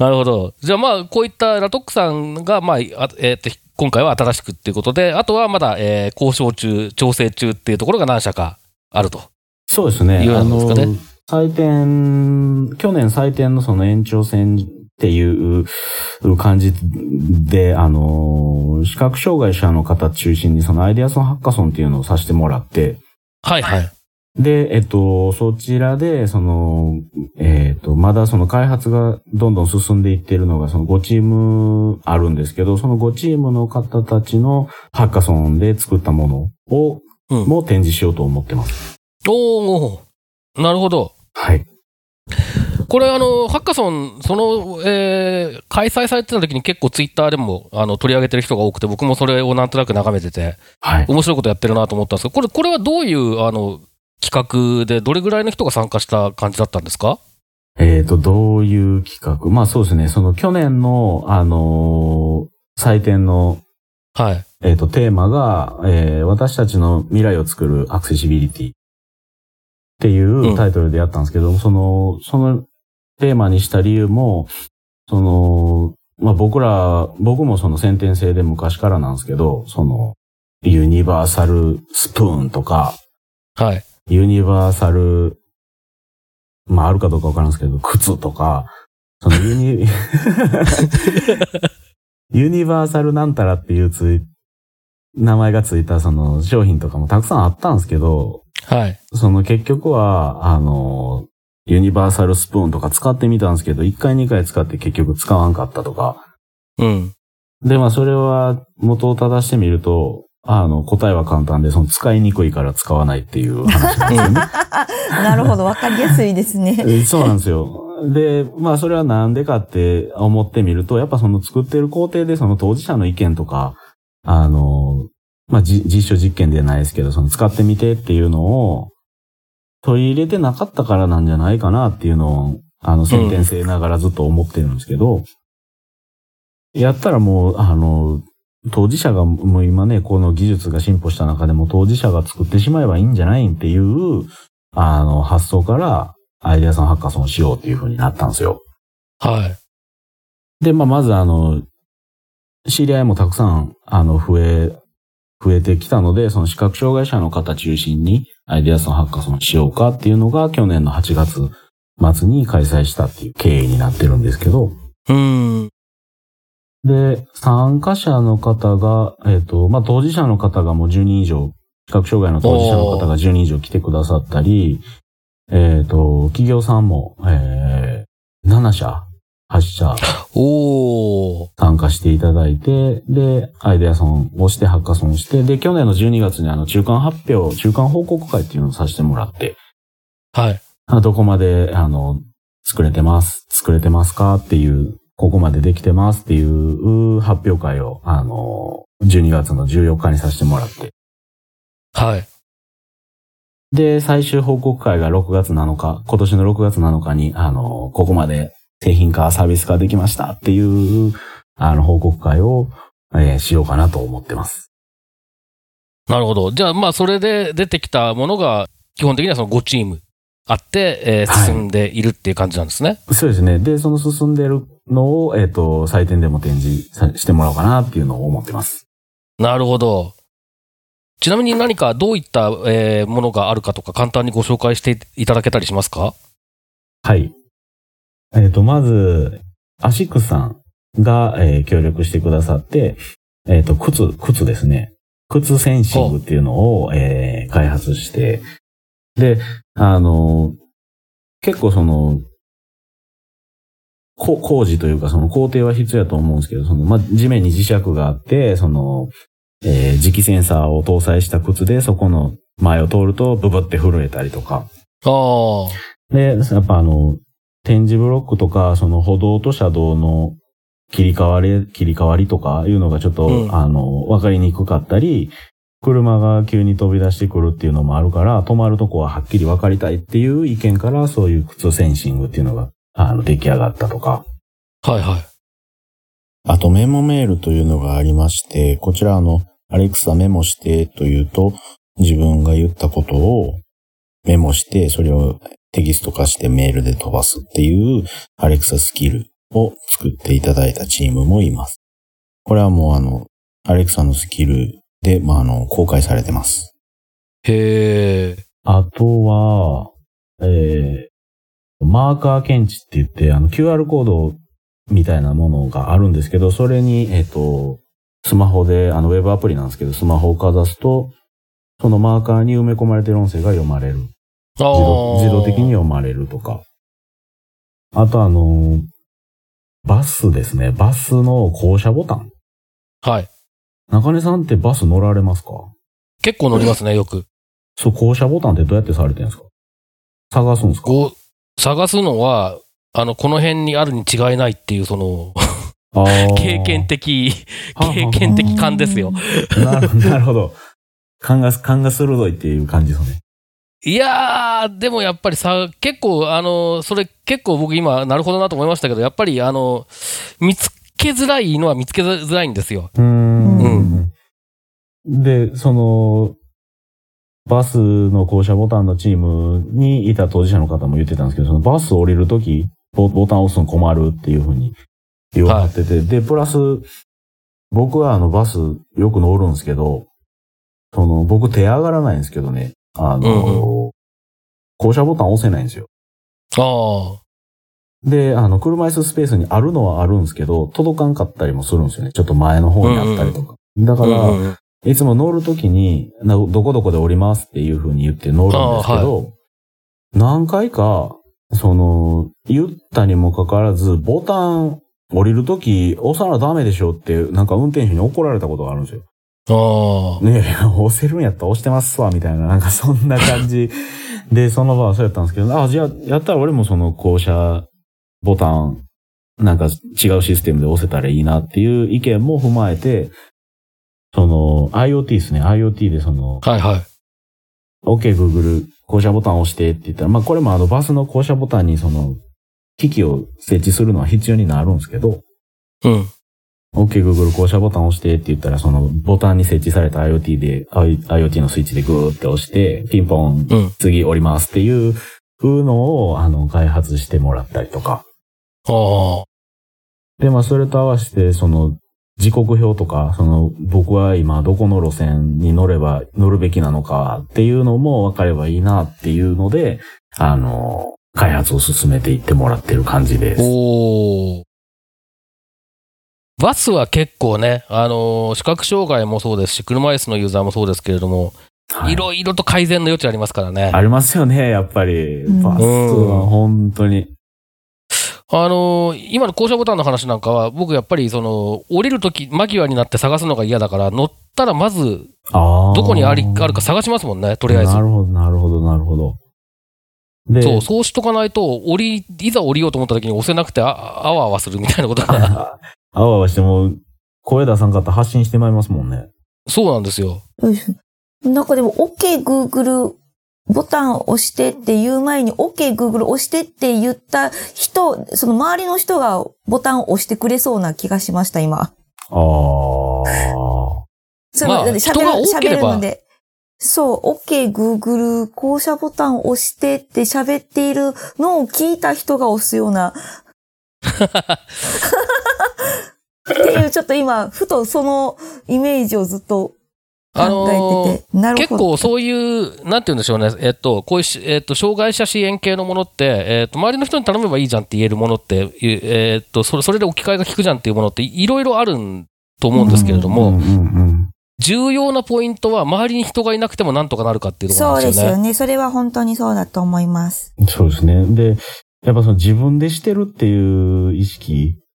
なるほど。じゃあまあ、こういったラトックさんが、まあ、あえっ、と、今回は新しくっていうことで、あとはまだ、えー交渉中、調整中っていうところが何社かあると。そうですね。いうようあのなんですかね、採点、去年採点のその延長戦っていう感じで、あの、視覚障害者の方中心にそのアイデアソンハッカソンっていうのをさせてもらって、はいはい。で、えっと、そちらで、その、えっと、まだその開発がどんどん進んでいっているのが、その5チームあるんですけど、その5チームの方たちのハッカソンで作ったものを、うんもう展示しようと思ってます。おー、なるほど。はい。これ、あの、ハッカソン、その、えー開催されてた時に結構ツイッターでも、あの、取り上げてる人が多くて、僕もそれをなんとなく眺めてて、はい。面白いことやってるなと思ったんですけど、これ、これはどういう、あの、企画で、どれぐらいの人が参加した感じだったんですか？えっ、と、どういう企画？まあそうですね。その去年の、あのー採点の、はい。えっ、と、テーマが、えー私たちの未来を作るアクセシビリティっていうタイトルでやったんですけど、その、そのテーマにした理由も、その、まあ僕ら、僕もその先天性で昔からなんですけど、その、ユニバーサルスプーンとか、はい。ユニバーサル、まああるかどうかわからんですけど、靴とか、そのユニ、ユニバーサルなんたらっていうつい、名前がついたその商品とかもたくさんあったんですけど、はい。その結局は、あの、ユニバーサルスプーンとか使ってみたんですけど、1回2回使って結局使わんかったとか。うん。で、まあそれは元を正してみると、あの、答えは簡単で、その使いにくいから使わないっていう話なんですよね。なるほど、わかりやすいですね。えそうなんですよ。で、まあそれはなんでかって思ってみると、やっぱその作ってる工程でその当事者の意見とか、あの、まあじ実証実験ではないですけど、その使ってみてっていうのを取り入れてなかったからなんじゃないかなっていうのを、あの、先天性ながらずっと思ってるんですけど、やったらもう、あの、当事者がもう今ね、この技術が進歩した中でも当事者が作ってしまえばいいんじゃないっていう、あの、発想から、アイデアさんハッカソンをしようっていう風になったんですよ。はい。で、まあ、まずあの、知り合いもたくさん、あの、増え、増えてきたので、その視覚障害者の方中心に、アイデアソンハッカソンしようかっていうのが、去年の8月末に開催したっていう経緯になってるんですけど、うん。で、参加者の方が、えっ、と、まあ、当事者の方がもう10人以上、視覚障害の当事者の方が10人以上来てくださったり、えっ、と、企業さんも、えー、7社、8社おー。参加していただいて、で、アイデアソンをして、ハッカソンをして、で、去年の12月にあの、中間発表、中間報告会っていうのをさせてもらって、はい。あどこまで、あの、作れてます、作れてますか？っていう、ここまでできてます？っていう発表会を、あの、12月の14日にさせてもらって。はい。で、最終報告会が6月7日、今年の6月7日に、あの、ここまで製品化、サービス化できましたっていう、あの、報告会を、えーしようかなと思ってます。なるほど。じゃあ、まあ、それで出てきたものが、基本的にはその5チームあって、えーはい進んでいるっていう感じなんですね。そうですね。で、その進んでるのを、えっ、と、採点でも展示さしてもらおうかなっていうのを思ってます。なるほど。ちなみに何かどういった、えーものがあるかとか簡単にご紹介していただけたりしますか？はい。えっ、と、まず、アシックスさんが、えー協力してくださって、えっ、と、靴、靴ですね。靴センシングっていうのを、えー開発して、で、あの、結構その、こ工事というかその工程は必要だと思うんですけど、その、まあ、地面に磁石があって、その、えー磁気センサーを搭載した靴で、そこの前を通るとブブって震えたりとか、ああ。で、やっぱあの、展示ブロックとか、その歩道と車道の切り替わり、切り替わりとかいうのがちょっと、うんあの、わかりにくかったり、車が急に飛び出してくるっていうのもあるから、止まるとこははっきり分かりたいっていう意見から、そういう靴センシングっていうのが、あの、出来上がったとか。はいはい。あとメモメールというのがありまして、こちらあの、アレクサメモしてというと、自分が言ったことをメモして、それをテキスト化してメールで飛ばすっていうアレクサスキルを作っていただいたチームもいます。これはもうあの、アレクサのスキルで、まあ、あの、公開されてます。へえ。あとは、えー、マーカー検知って言って、あの、QR コードみたいなものがあるんですけど、それに、えっ、と、スマホで、あの、ウェブアプリなんですけど、スマホをかざすと、そのマーカーに埋め込まれてる音声が読まれる。自動自動的に読まれるとか。あとあの、バスですね。バスの降車ボタン。はい。中根さんってバス乗られますか？結構乗りますね、よく。そう、降車ボタンってどうやってされてるんですか？探すんですか？探すのは、あの、この辺にあるに違いないっていう、その、経験的、経験的感ですよ。なるなるほど。勘が、勘が鋭いっていう感じですね。いやー、でもやっぱりさ、結構、あの、それ結構僕今、なるほどなと思いましたけど、やっぱり、あの、見つけづらいのは見つけづらいんですよ。うーん。で、その、バスの降車ボタンのチームにいた当事者の方も言ってたんですけど、そのバス降りるとき、ボボタンを押すの困るっていうふうに言われてて、で、プラス、僕はあのバスよく乗るんですけど、その、僕手上がらないんですけどね、あの、うん降車ボタン押せないんですよ。あで、あの、車椅子スペースにあるのはあるんですけど、届かんかったりもするんですよね。ちょっと前の方にあったりとか。だから、うんうんいつも乗るときに、などこどこで降りますっていう風に言って乗るんですけあど、何回か、その、言ったにもかかわらず、ボタン降りるとき押さなダメでしょって、なんか運転手に怒られたことがあるんですよ。ああ。ねえ、押せるんやったら押してますわ、みたいな、なんかそんな感じ で、その場はそうやったんですけど、あ、じゃあ、やったら俺もその降車ボタン、なんか違うシステムで押せたらいいなっていう意見も踏まえて、その、IoT ですね。IoT でその、はいはい。OK Google 降車ボタンを押してって言ったら、まあこれもあのバスの降車ボタンにその、機器を設置するのは必要になるんですけど、うん。OK Google 降車ボタンを押してって言ったら、そのボタンに設置された IoT で、I- IoT のスイッチでグーって押して、ピンポン、うん。次降りますっていう風のを、あの、開発してもらったりとか。ああ。で、まあそれと合わせて、その、時刻表とか、その、僕は今どこの路線に乗れば、乗るべきなのかっていうのも分かればいいなっていうので、あの、開発を進めていってもらってる感じです。おーバスは結構ね、あのー視覚障害もそうですし、車椅子のユーザーもそうですけれども、はいろいろと改善の余地ありますからね。ありますよね、やっぱり。うんバスは本当に。あのー今の降車ボタンの話なんかは、僕やっぱりその、降りるとき、間際になって探すのが嫌だから、乗ったらまず。どこにありあるか探しますもんね、とりあえずな。るほど、なるほど、なるほど。で、そう、そうしとかないと、降り、いざ降りようと思ったときに押せなくてあ、あわあわするみたいなことが。あわあわしても、声出さんかったら発信してまいりますもんね。そうなんですよ。うんなんかでも、OK Google ボタンを押してって言う前に、OK Google 押してって言った人、その周りの人がボタンを押してくれそうな気がしました、今。あ あ。そまあ喋人がる、るので。そう、OK Google 降車ボタンを押してって喋っているのを聞いた人が押すような。っていう、ちょっと今、ふとそのイメージをずっとあのー考えてて。なる結。構そういう、なんて言うんでしょうね、えっと、こういうし、えっと、障害者支援系のものって、えっと、周りの人に頼めばいいじゃんって言えるものって、いえっと、それ、それで置き換えが効くじゃんっていうものって、いろいろあるんと思うんですけれども、重要なポイントは、周りに人がいなくてもなんとかなるかっていうところそうなんでよね。ですすよね。それは本当にそうだと思います。そうですね。で、やっぱその自分でしてるっていう意識うん。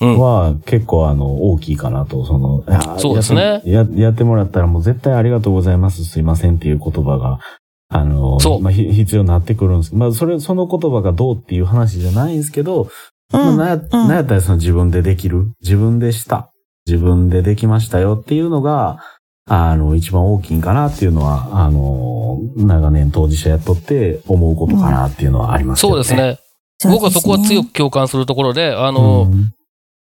は結構あの大きいかなと、その、そうですねやってや。やってもらったらもう絶対ありがとうございます、すいませんっていう言葉が、あの、そうまあ、ひ必要になってくるんですけど、まあそれ、その言葉がどうっていう話じゃないんですけど、まあ、うん。なんやなんやったらその自分でできる、自分でした、自分でできましたよっていうのが、あの、一番大きいんかなっていうのは、あの、長年当事者やっとって思うことかなっていうのはありますけどそうです。ね。僕はそこは強く共感するところで、あの、うん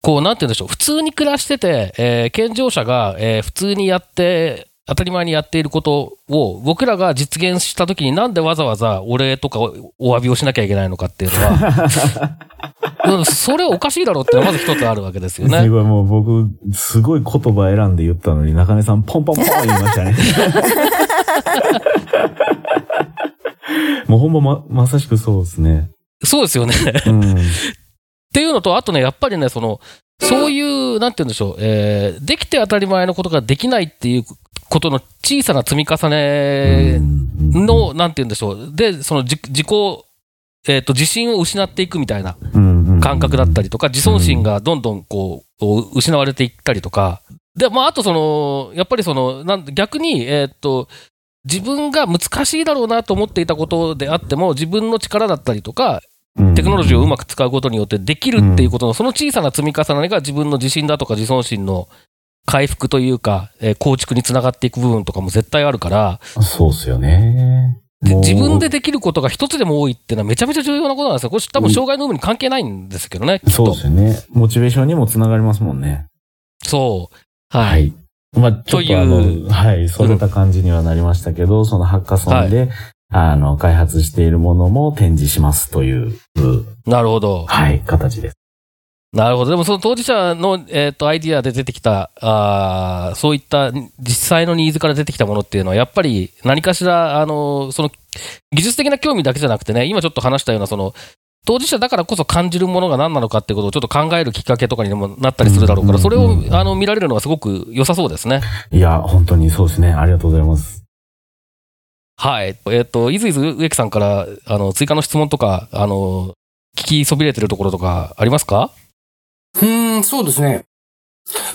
こう、なんて言うんでしょう。普通に暮らしてて、えー健常者が、えー普通にやって、当たり前にやっていることを、僕らが実現したときになんでわざわざお礼とかおお詫びをしなきゃいけないのかっていうのは、うんそれはおかしいだろうってのはまず一つあるわけですよね。すごいもう僕、すごい言葉選んで言ったのに、中根さんポンポンポン言いましたね。もうほんまま、まさしくそうですね。そうですよね。うん。っていうのと、あとね、やっぱりね、その、そういう、なんて言うんでしょう、えーできて当たり前のことができないっていうことの小さな積み重ねの、なんて言うんでしょう、で、その自自己、えっ、と、自信を失っていくみたいな感覚だったり。りとか、自尊心がどんどんこう、失われていったりとか、で、まあ、あとその、やっぱりその、なん逆に、えっ、と、自分が難しいだろうなと思っていたことであっても、自分の力だったりとか、テクノロジーをうまく使うことによってできるっていうことの、その小さな積み重ねが自分の自信だとか自尊心の回復というか、えー構築につながっていく部分とかも絶対あるから、そうっすよね。で自分でできることが一つでも多いっていうのはめちゃめちゃ重要なことなんですよ。これ多分障害の有無に関係ないんですけどね、そうで。すよね。モチベーションにもつながりますもんね。そう。は。はいい。まあ、ちょっとあというの、はい、それた感じにはなりましたけど、そのハッカソンで、あの、開発しているものも展示しますという、なるほど。はい、形です。なるほど。でもその当事者の、えっとアイディアで出てきた、あーそういった実際のニーズから出てきたものっていうのは、やっぱり何かしら、あの、その技術的な興味だけじゃなくてね、今ちょっと話したような、その、当事者だからこそ感じるものが何なのかっていうことをちょっと考えるきっかけとかにもなったりするだろうから、それをうんあの見られるのがすごく良さそうですね。いや、本当にそうですね。ありがとうございます。はい。えっ、と、いずいず植木さんから、あの、追加の質問とか、あの、聞きそびれてるところとかありますか？うーん、そうですね。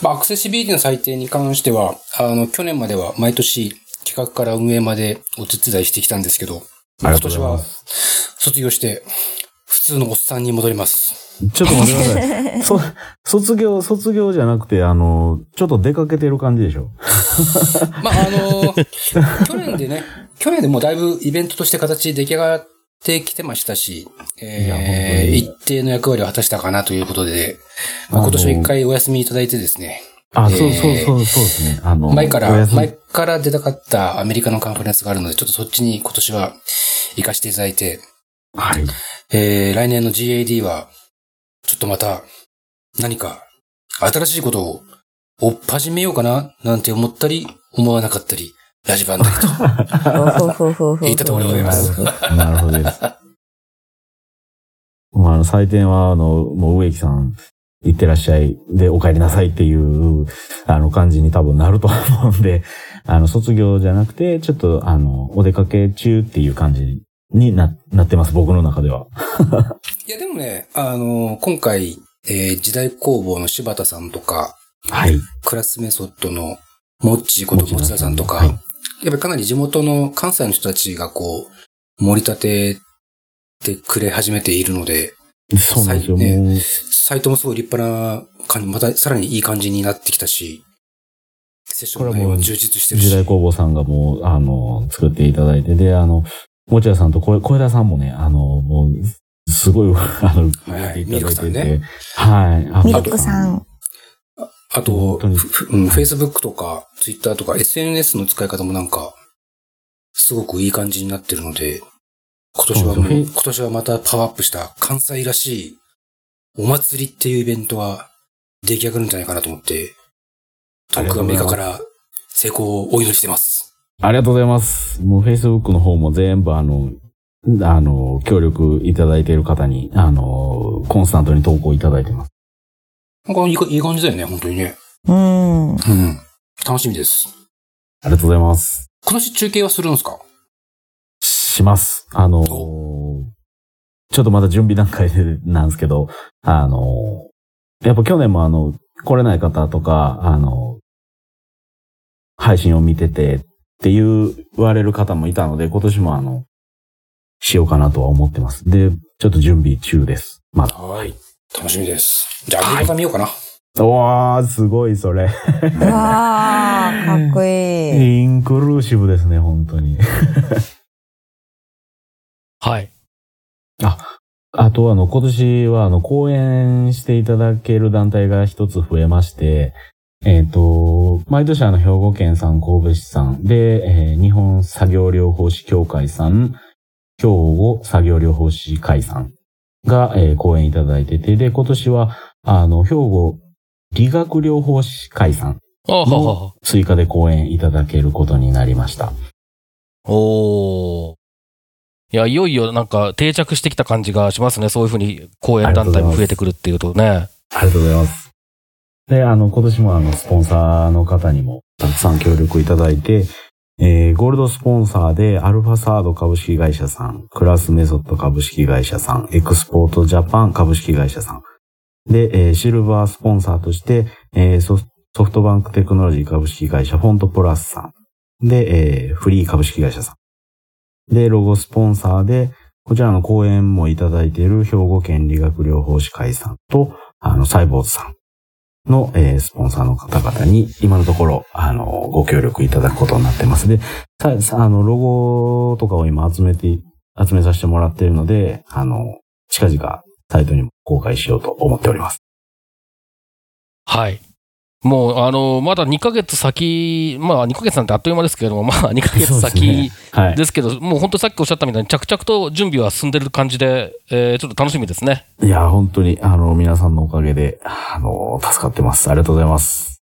まあ、アクセシビリティの祭典に関しては、あの、去年までは毎年企画から運営までお手伝いしてきたんですけど、ありがとうご今年はざいます。卒業して、普通のおっさんに戻ります。ちょっと待ってください。そ、卒業、卒業じゃなくて、あの、ちょっと出かけてる感じでしょ？まあ、あの、去年でね、去年でもうだいぶイベントとして形出来上がってきてましたし、えー、一定の役割を果たしたかなということで、まあ、今年は一回お休みいただいてですね、あ、えーそうそうそう、そうですね。あの、前から、前から出たかったアメリカのカンファレンスがあるので、ちょっとそっちに今年は行かせていただいて、はい。えー、来年の GAD は、ちょっとまた、何か、新しいことを、追っ始めようかな、なんて思ったり、思わなかったり、ラジバンだりと。言ったところでございますなるほどです。も うあの、採点は、あの、もう植木さん、行ってらっしゃい。で、お帰りなさいっていう、あの、感じに多分なると思うんで、あの、卒業じゃなくて、ちょっと、あの、お出かけ中っていう感じにな、なってます、僕の中では。いや、でもね、あの、今回、えー時代工房の柴田さんとか、はい。クラスメソッドのモッチーこと持田さんとか、はいやっぱりかなり地元の関西の人たちがこう、盛り立ててくれ始めているので、そうなんですよ。ねサイトもすごい立派な感じ、またさらにいい感じになってきたし、セッション充実してるし。時代工房さんがもう、あの、作っていただいて、で、あの、持田さんと小小枝さんもね、あの、もう、すごい、あの、はいはいいただいててミルクさんねはい。あミルクさん。あと本当に、ふうん、Facebook とか Twitter とか SNS の使い方もなんか、すごくいい感じになってるので、今年は今年はまたパワーアップした関西らしいお祭りっていうイベントが出来上がるんじゃないかなと思って、遠くアメリカから成功をお祈りしてます。ありがとうございます。もう Facebook の方も全部あの、あの、協力いただいている方に、あの、コンスタントに投稿いただいてます。なんかいいかいい感じだよね、本当にね。うん。うん。楽しみです。ありがとうございます。今年中継はするんですか？します。あの、ちょっとまだ準備段階でなんですけど、あの、やっぱ去年もあの、来れない方とか、あの、配信を見ててっていう言われる方もいたので、今年もあの、しようかなとは思ってます。で、ちょっと準備中です。まだ。はい。楽しみです。じゃあ、アメリカ見ようかな。おー、すごいそれ。うわー、かっこいい。インクルーシブですね、本当に。はい。あと、あの、今年は、あの、講演していただける団体が一つ増えまして、えっ、と、毎年あの、兵庫県さん、神戸市さんで、えー日本作業療法士協会さん、兵庫作業療法士会さんが、えー講演いただいてて、で、今年は、あの、兵庫理学療法士会さんの追加で講演いただけることになりました。おー。いや、いよいよなんか定着してきた感じがしますね。そういうふうに講演団体も増えてくるっていうとね。ありがとうございます。で、あの、今年もあの、スポンサーの方にもたくさん協力いただいて、えー、ゴールドスポンサーで、アルファサード株式会社さん、クラスメソッド株式会社さん、エクスポートジャパン株式会社さん。で、えーシルバースポンサーとして、えーソフ、ソフトバンクテクノロジー株式会社、フォントプラスさん。で、えーフリー株式会社さん。で、ロゴスポンサーで、こちらの講演もいただいている兵庫県理学療法士会さんと、あの、サイボーズさんの、えースポンサーの方々に、今のところ、あの、ご協力いただくことになってます。で、さ、さあの、ロゴとかを今集めて、集めさせてもらっているので、あの、近々、サイトにも公開しようと思っております。はい。もう、あの、まだ2ヶ月先、まあ2ヶ月なんてあっという間ですけれども、まあ 2ヶ月そうですね先はい。ですけど、もう本当さっきおっしゃったみたいに着々と準備は進んでる感じで、えーちょっと楽しみですね。いや、本当に、あの、皆さんのおかげで、あの、助かってます。ありがとうございます。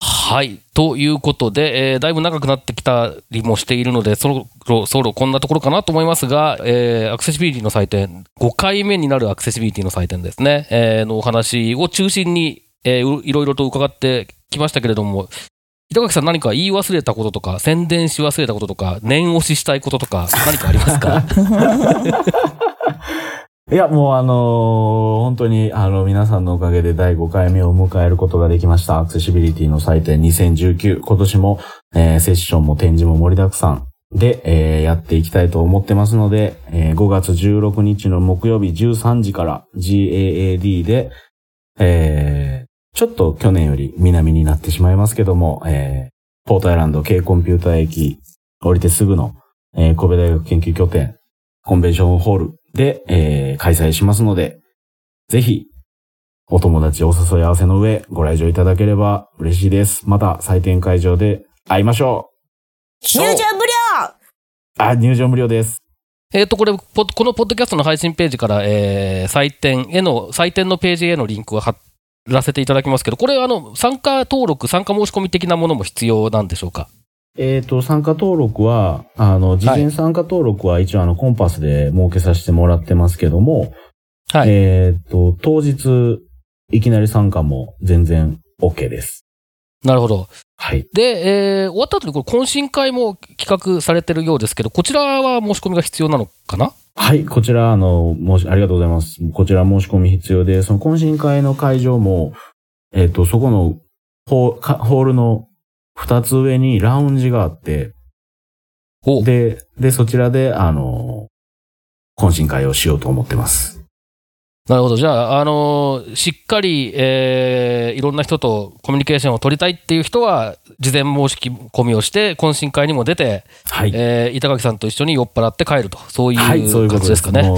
はい。ということで、えーだいぶ長くなってきたりもしているので、そろそろそろこんなところかなと思いますが、えーアクセシビリティの祭典、5回目になるアクセシビリティの祭典ですね、えーのお話を中心に、えーいろいろと伺ってきましたけれども、板垣さん何か言い忘れたこととか、宣伝し忘れたこととか、念押ししたいこととか、何かありますか？いや、もうあのー本当にあの皆さんのおかげで第5回目を迎えることができました。アクセシビリティの祭典2019。今年も、えーセッションも展示も盛りだくさんで、えーやっていきたいと思ってますので、えー5月16日の木曜日13時から GAAD で、えちょっと去年より南になってしまいますけども、えーポートアイランド K コンピューター駅降りてすぐの、えー神戸大学研究拠点コンベンションホールで、えー開催しますので、ぜひ、お友達お誘い合わせの上、ご来場いただければ嬉しいです。また、採点会場で会いましょ入場無料うあ、入場無料です。えっと、これ、ポこのポッドキャストの配信ページから、えー、採点への、採点のページへのリンクを貼らせていただきますけど、これ、あの、参加登録、参加申し込み的なものも必要なんでしょうか？えっ、と、参加登録は、あの、事前参加登録は一応あの、コンパスで設けさせてもらってますけども、はい。えっ、と、当日、いきなり参加も全然 OK です。なるほど。はい。で、えー終わった後にこれ懇親会も企画されてるようですけど、こちらは申し込みが必要なのかな？はい、こちら、あの、申し、ありがとうございます。こちら申し込み必要で、その懇親会の会場も、えっ、と、そこのホールの二つ上にラウンジがあって、おで、で、そちらで、あの、懇親会をしようと思ってます。なるほど。じゃあ、あのーしっかり、えーいろんな人とコミュニケーションを取りたいっていう人は、事前申し込みをして、懇親会にも出て、はい。えー板垣さんと一緒に酔っ払って帰ると、そういうはい、そういうことですす感じでかね。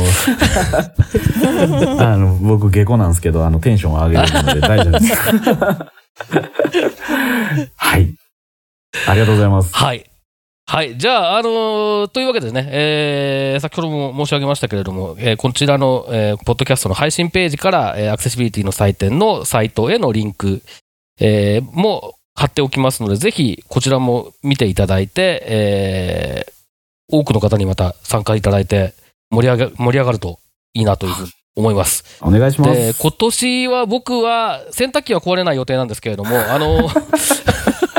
もう あの、僕、下戸なんですけど、あの、テンションを上げるので大丈夫です。はい。ありがとうございます。はい。はい。じゃあ、あのーというわけでね、えー先ほども申し上げましたけれども、えーこちらの、えーポッドキャストの配信ページから、えーアクセシビリティの祭典のサイトへのリンク、えーも貼っておきますので、ぜひこちらも見ていただいて、えー多くの方にまた参加いただいて盛り上が盛り上がるといいなというふうに思います。お願いします。で、今年は僕は洗濯機は壊れない予定なんですけれども、あの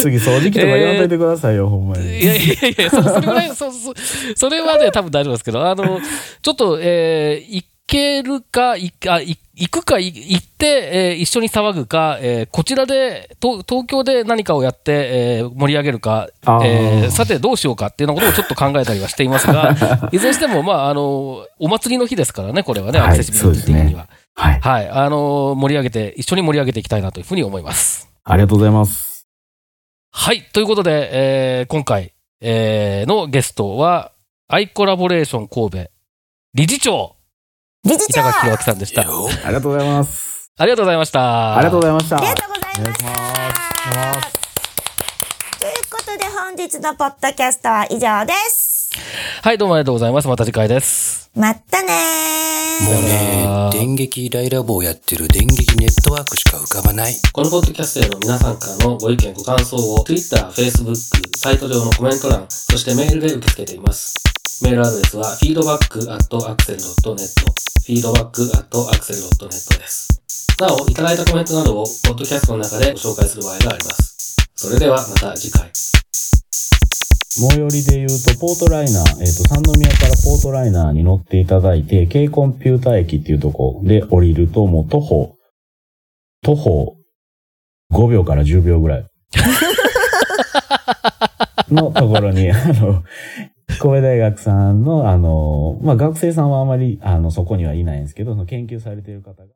次、掃除機とか言わんといてくださいよ、ほんまに。いやいやいや、そそれぐらい、そ、そ、それはね、多分大丈夫ですけど、あの、ちょっと、えー、行けるか、いあい行くか、い行って、えー一緒に騒ぐか、えーこちらで、と東京で何かをやって、えー盛り上げるか、えーさてどうしようかっていうようなことをちょっと考えたりはしていますが、いずれにしても、まあ、あの、お祭りの日ですからね、これはね、はいアクセシビリティ的には。はい。はい、あの、盛り上げて、一緒に盛り上げていきたいなというふうに思います。ありがとうございます。はい。ということで、えー今回、えーのゲストは、アイコラボレーション神戸理事長、理事長板垣弘明さんでした。よありがとうございます。ありがとうございました。ありがとうございました。ありがとうございましお願いしますた。ということで本日のポッドキャストは以上です。はい、どうもありがとうございます。また次回です。またねもうね、電撃大ラボをやってる電撃ネットワークしか浮かばない。このポッドキャストへの皆さんからのご意見、ご感想を Twitter、Facebook、サイト上のコメント欄、そしてメールで受け付けています。メールアドレスは feedback.axel.net feedback.axel.net です。なお、いただいたコメントなどをポッドキャストの中でご紹介する場合があります。それではまた次回。最寄りで言うと、ポートライナー、えっ、と、三宮からポートライナーに乗っていただいて、K コンピューター駅っていうとこで降りると、もう徒歩、徒歩5秒から10秒ぐらい。のところに、あの、神戸大学さんの、あの、まあ、学生さんはあまり、あの、そこにはいないんですけど、その研究されている方が、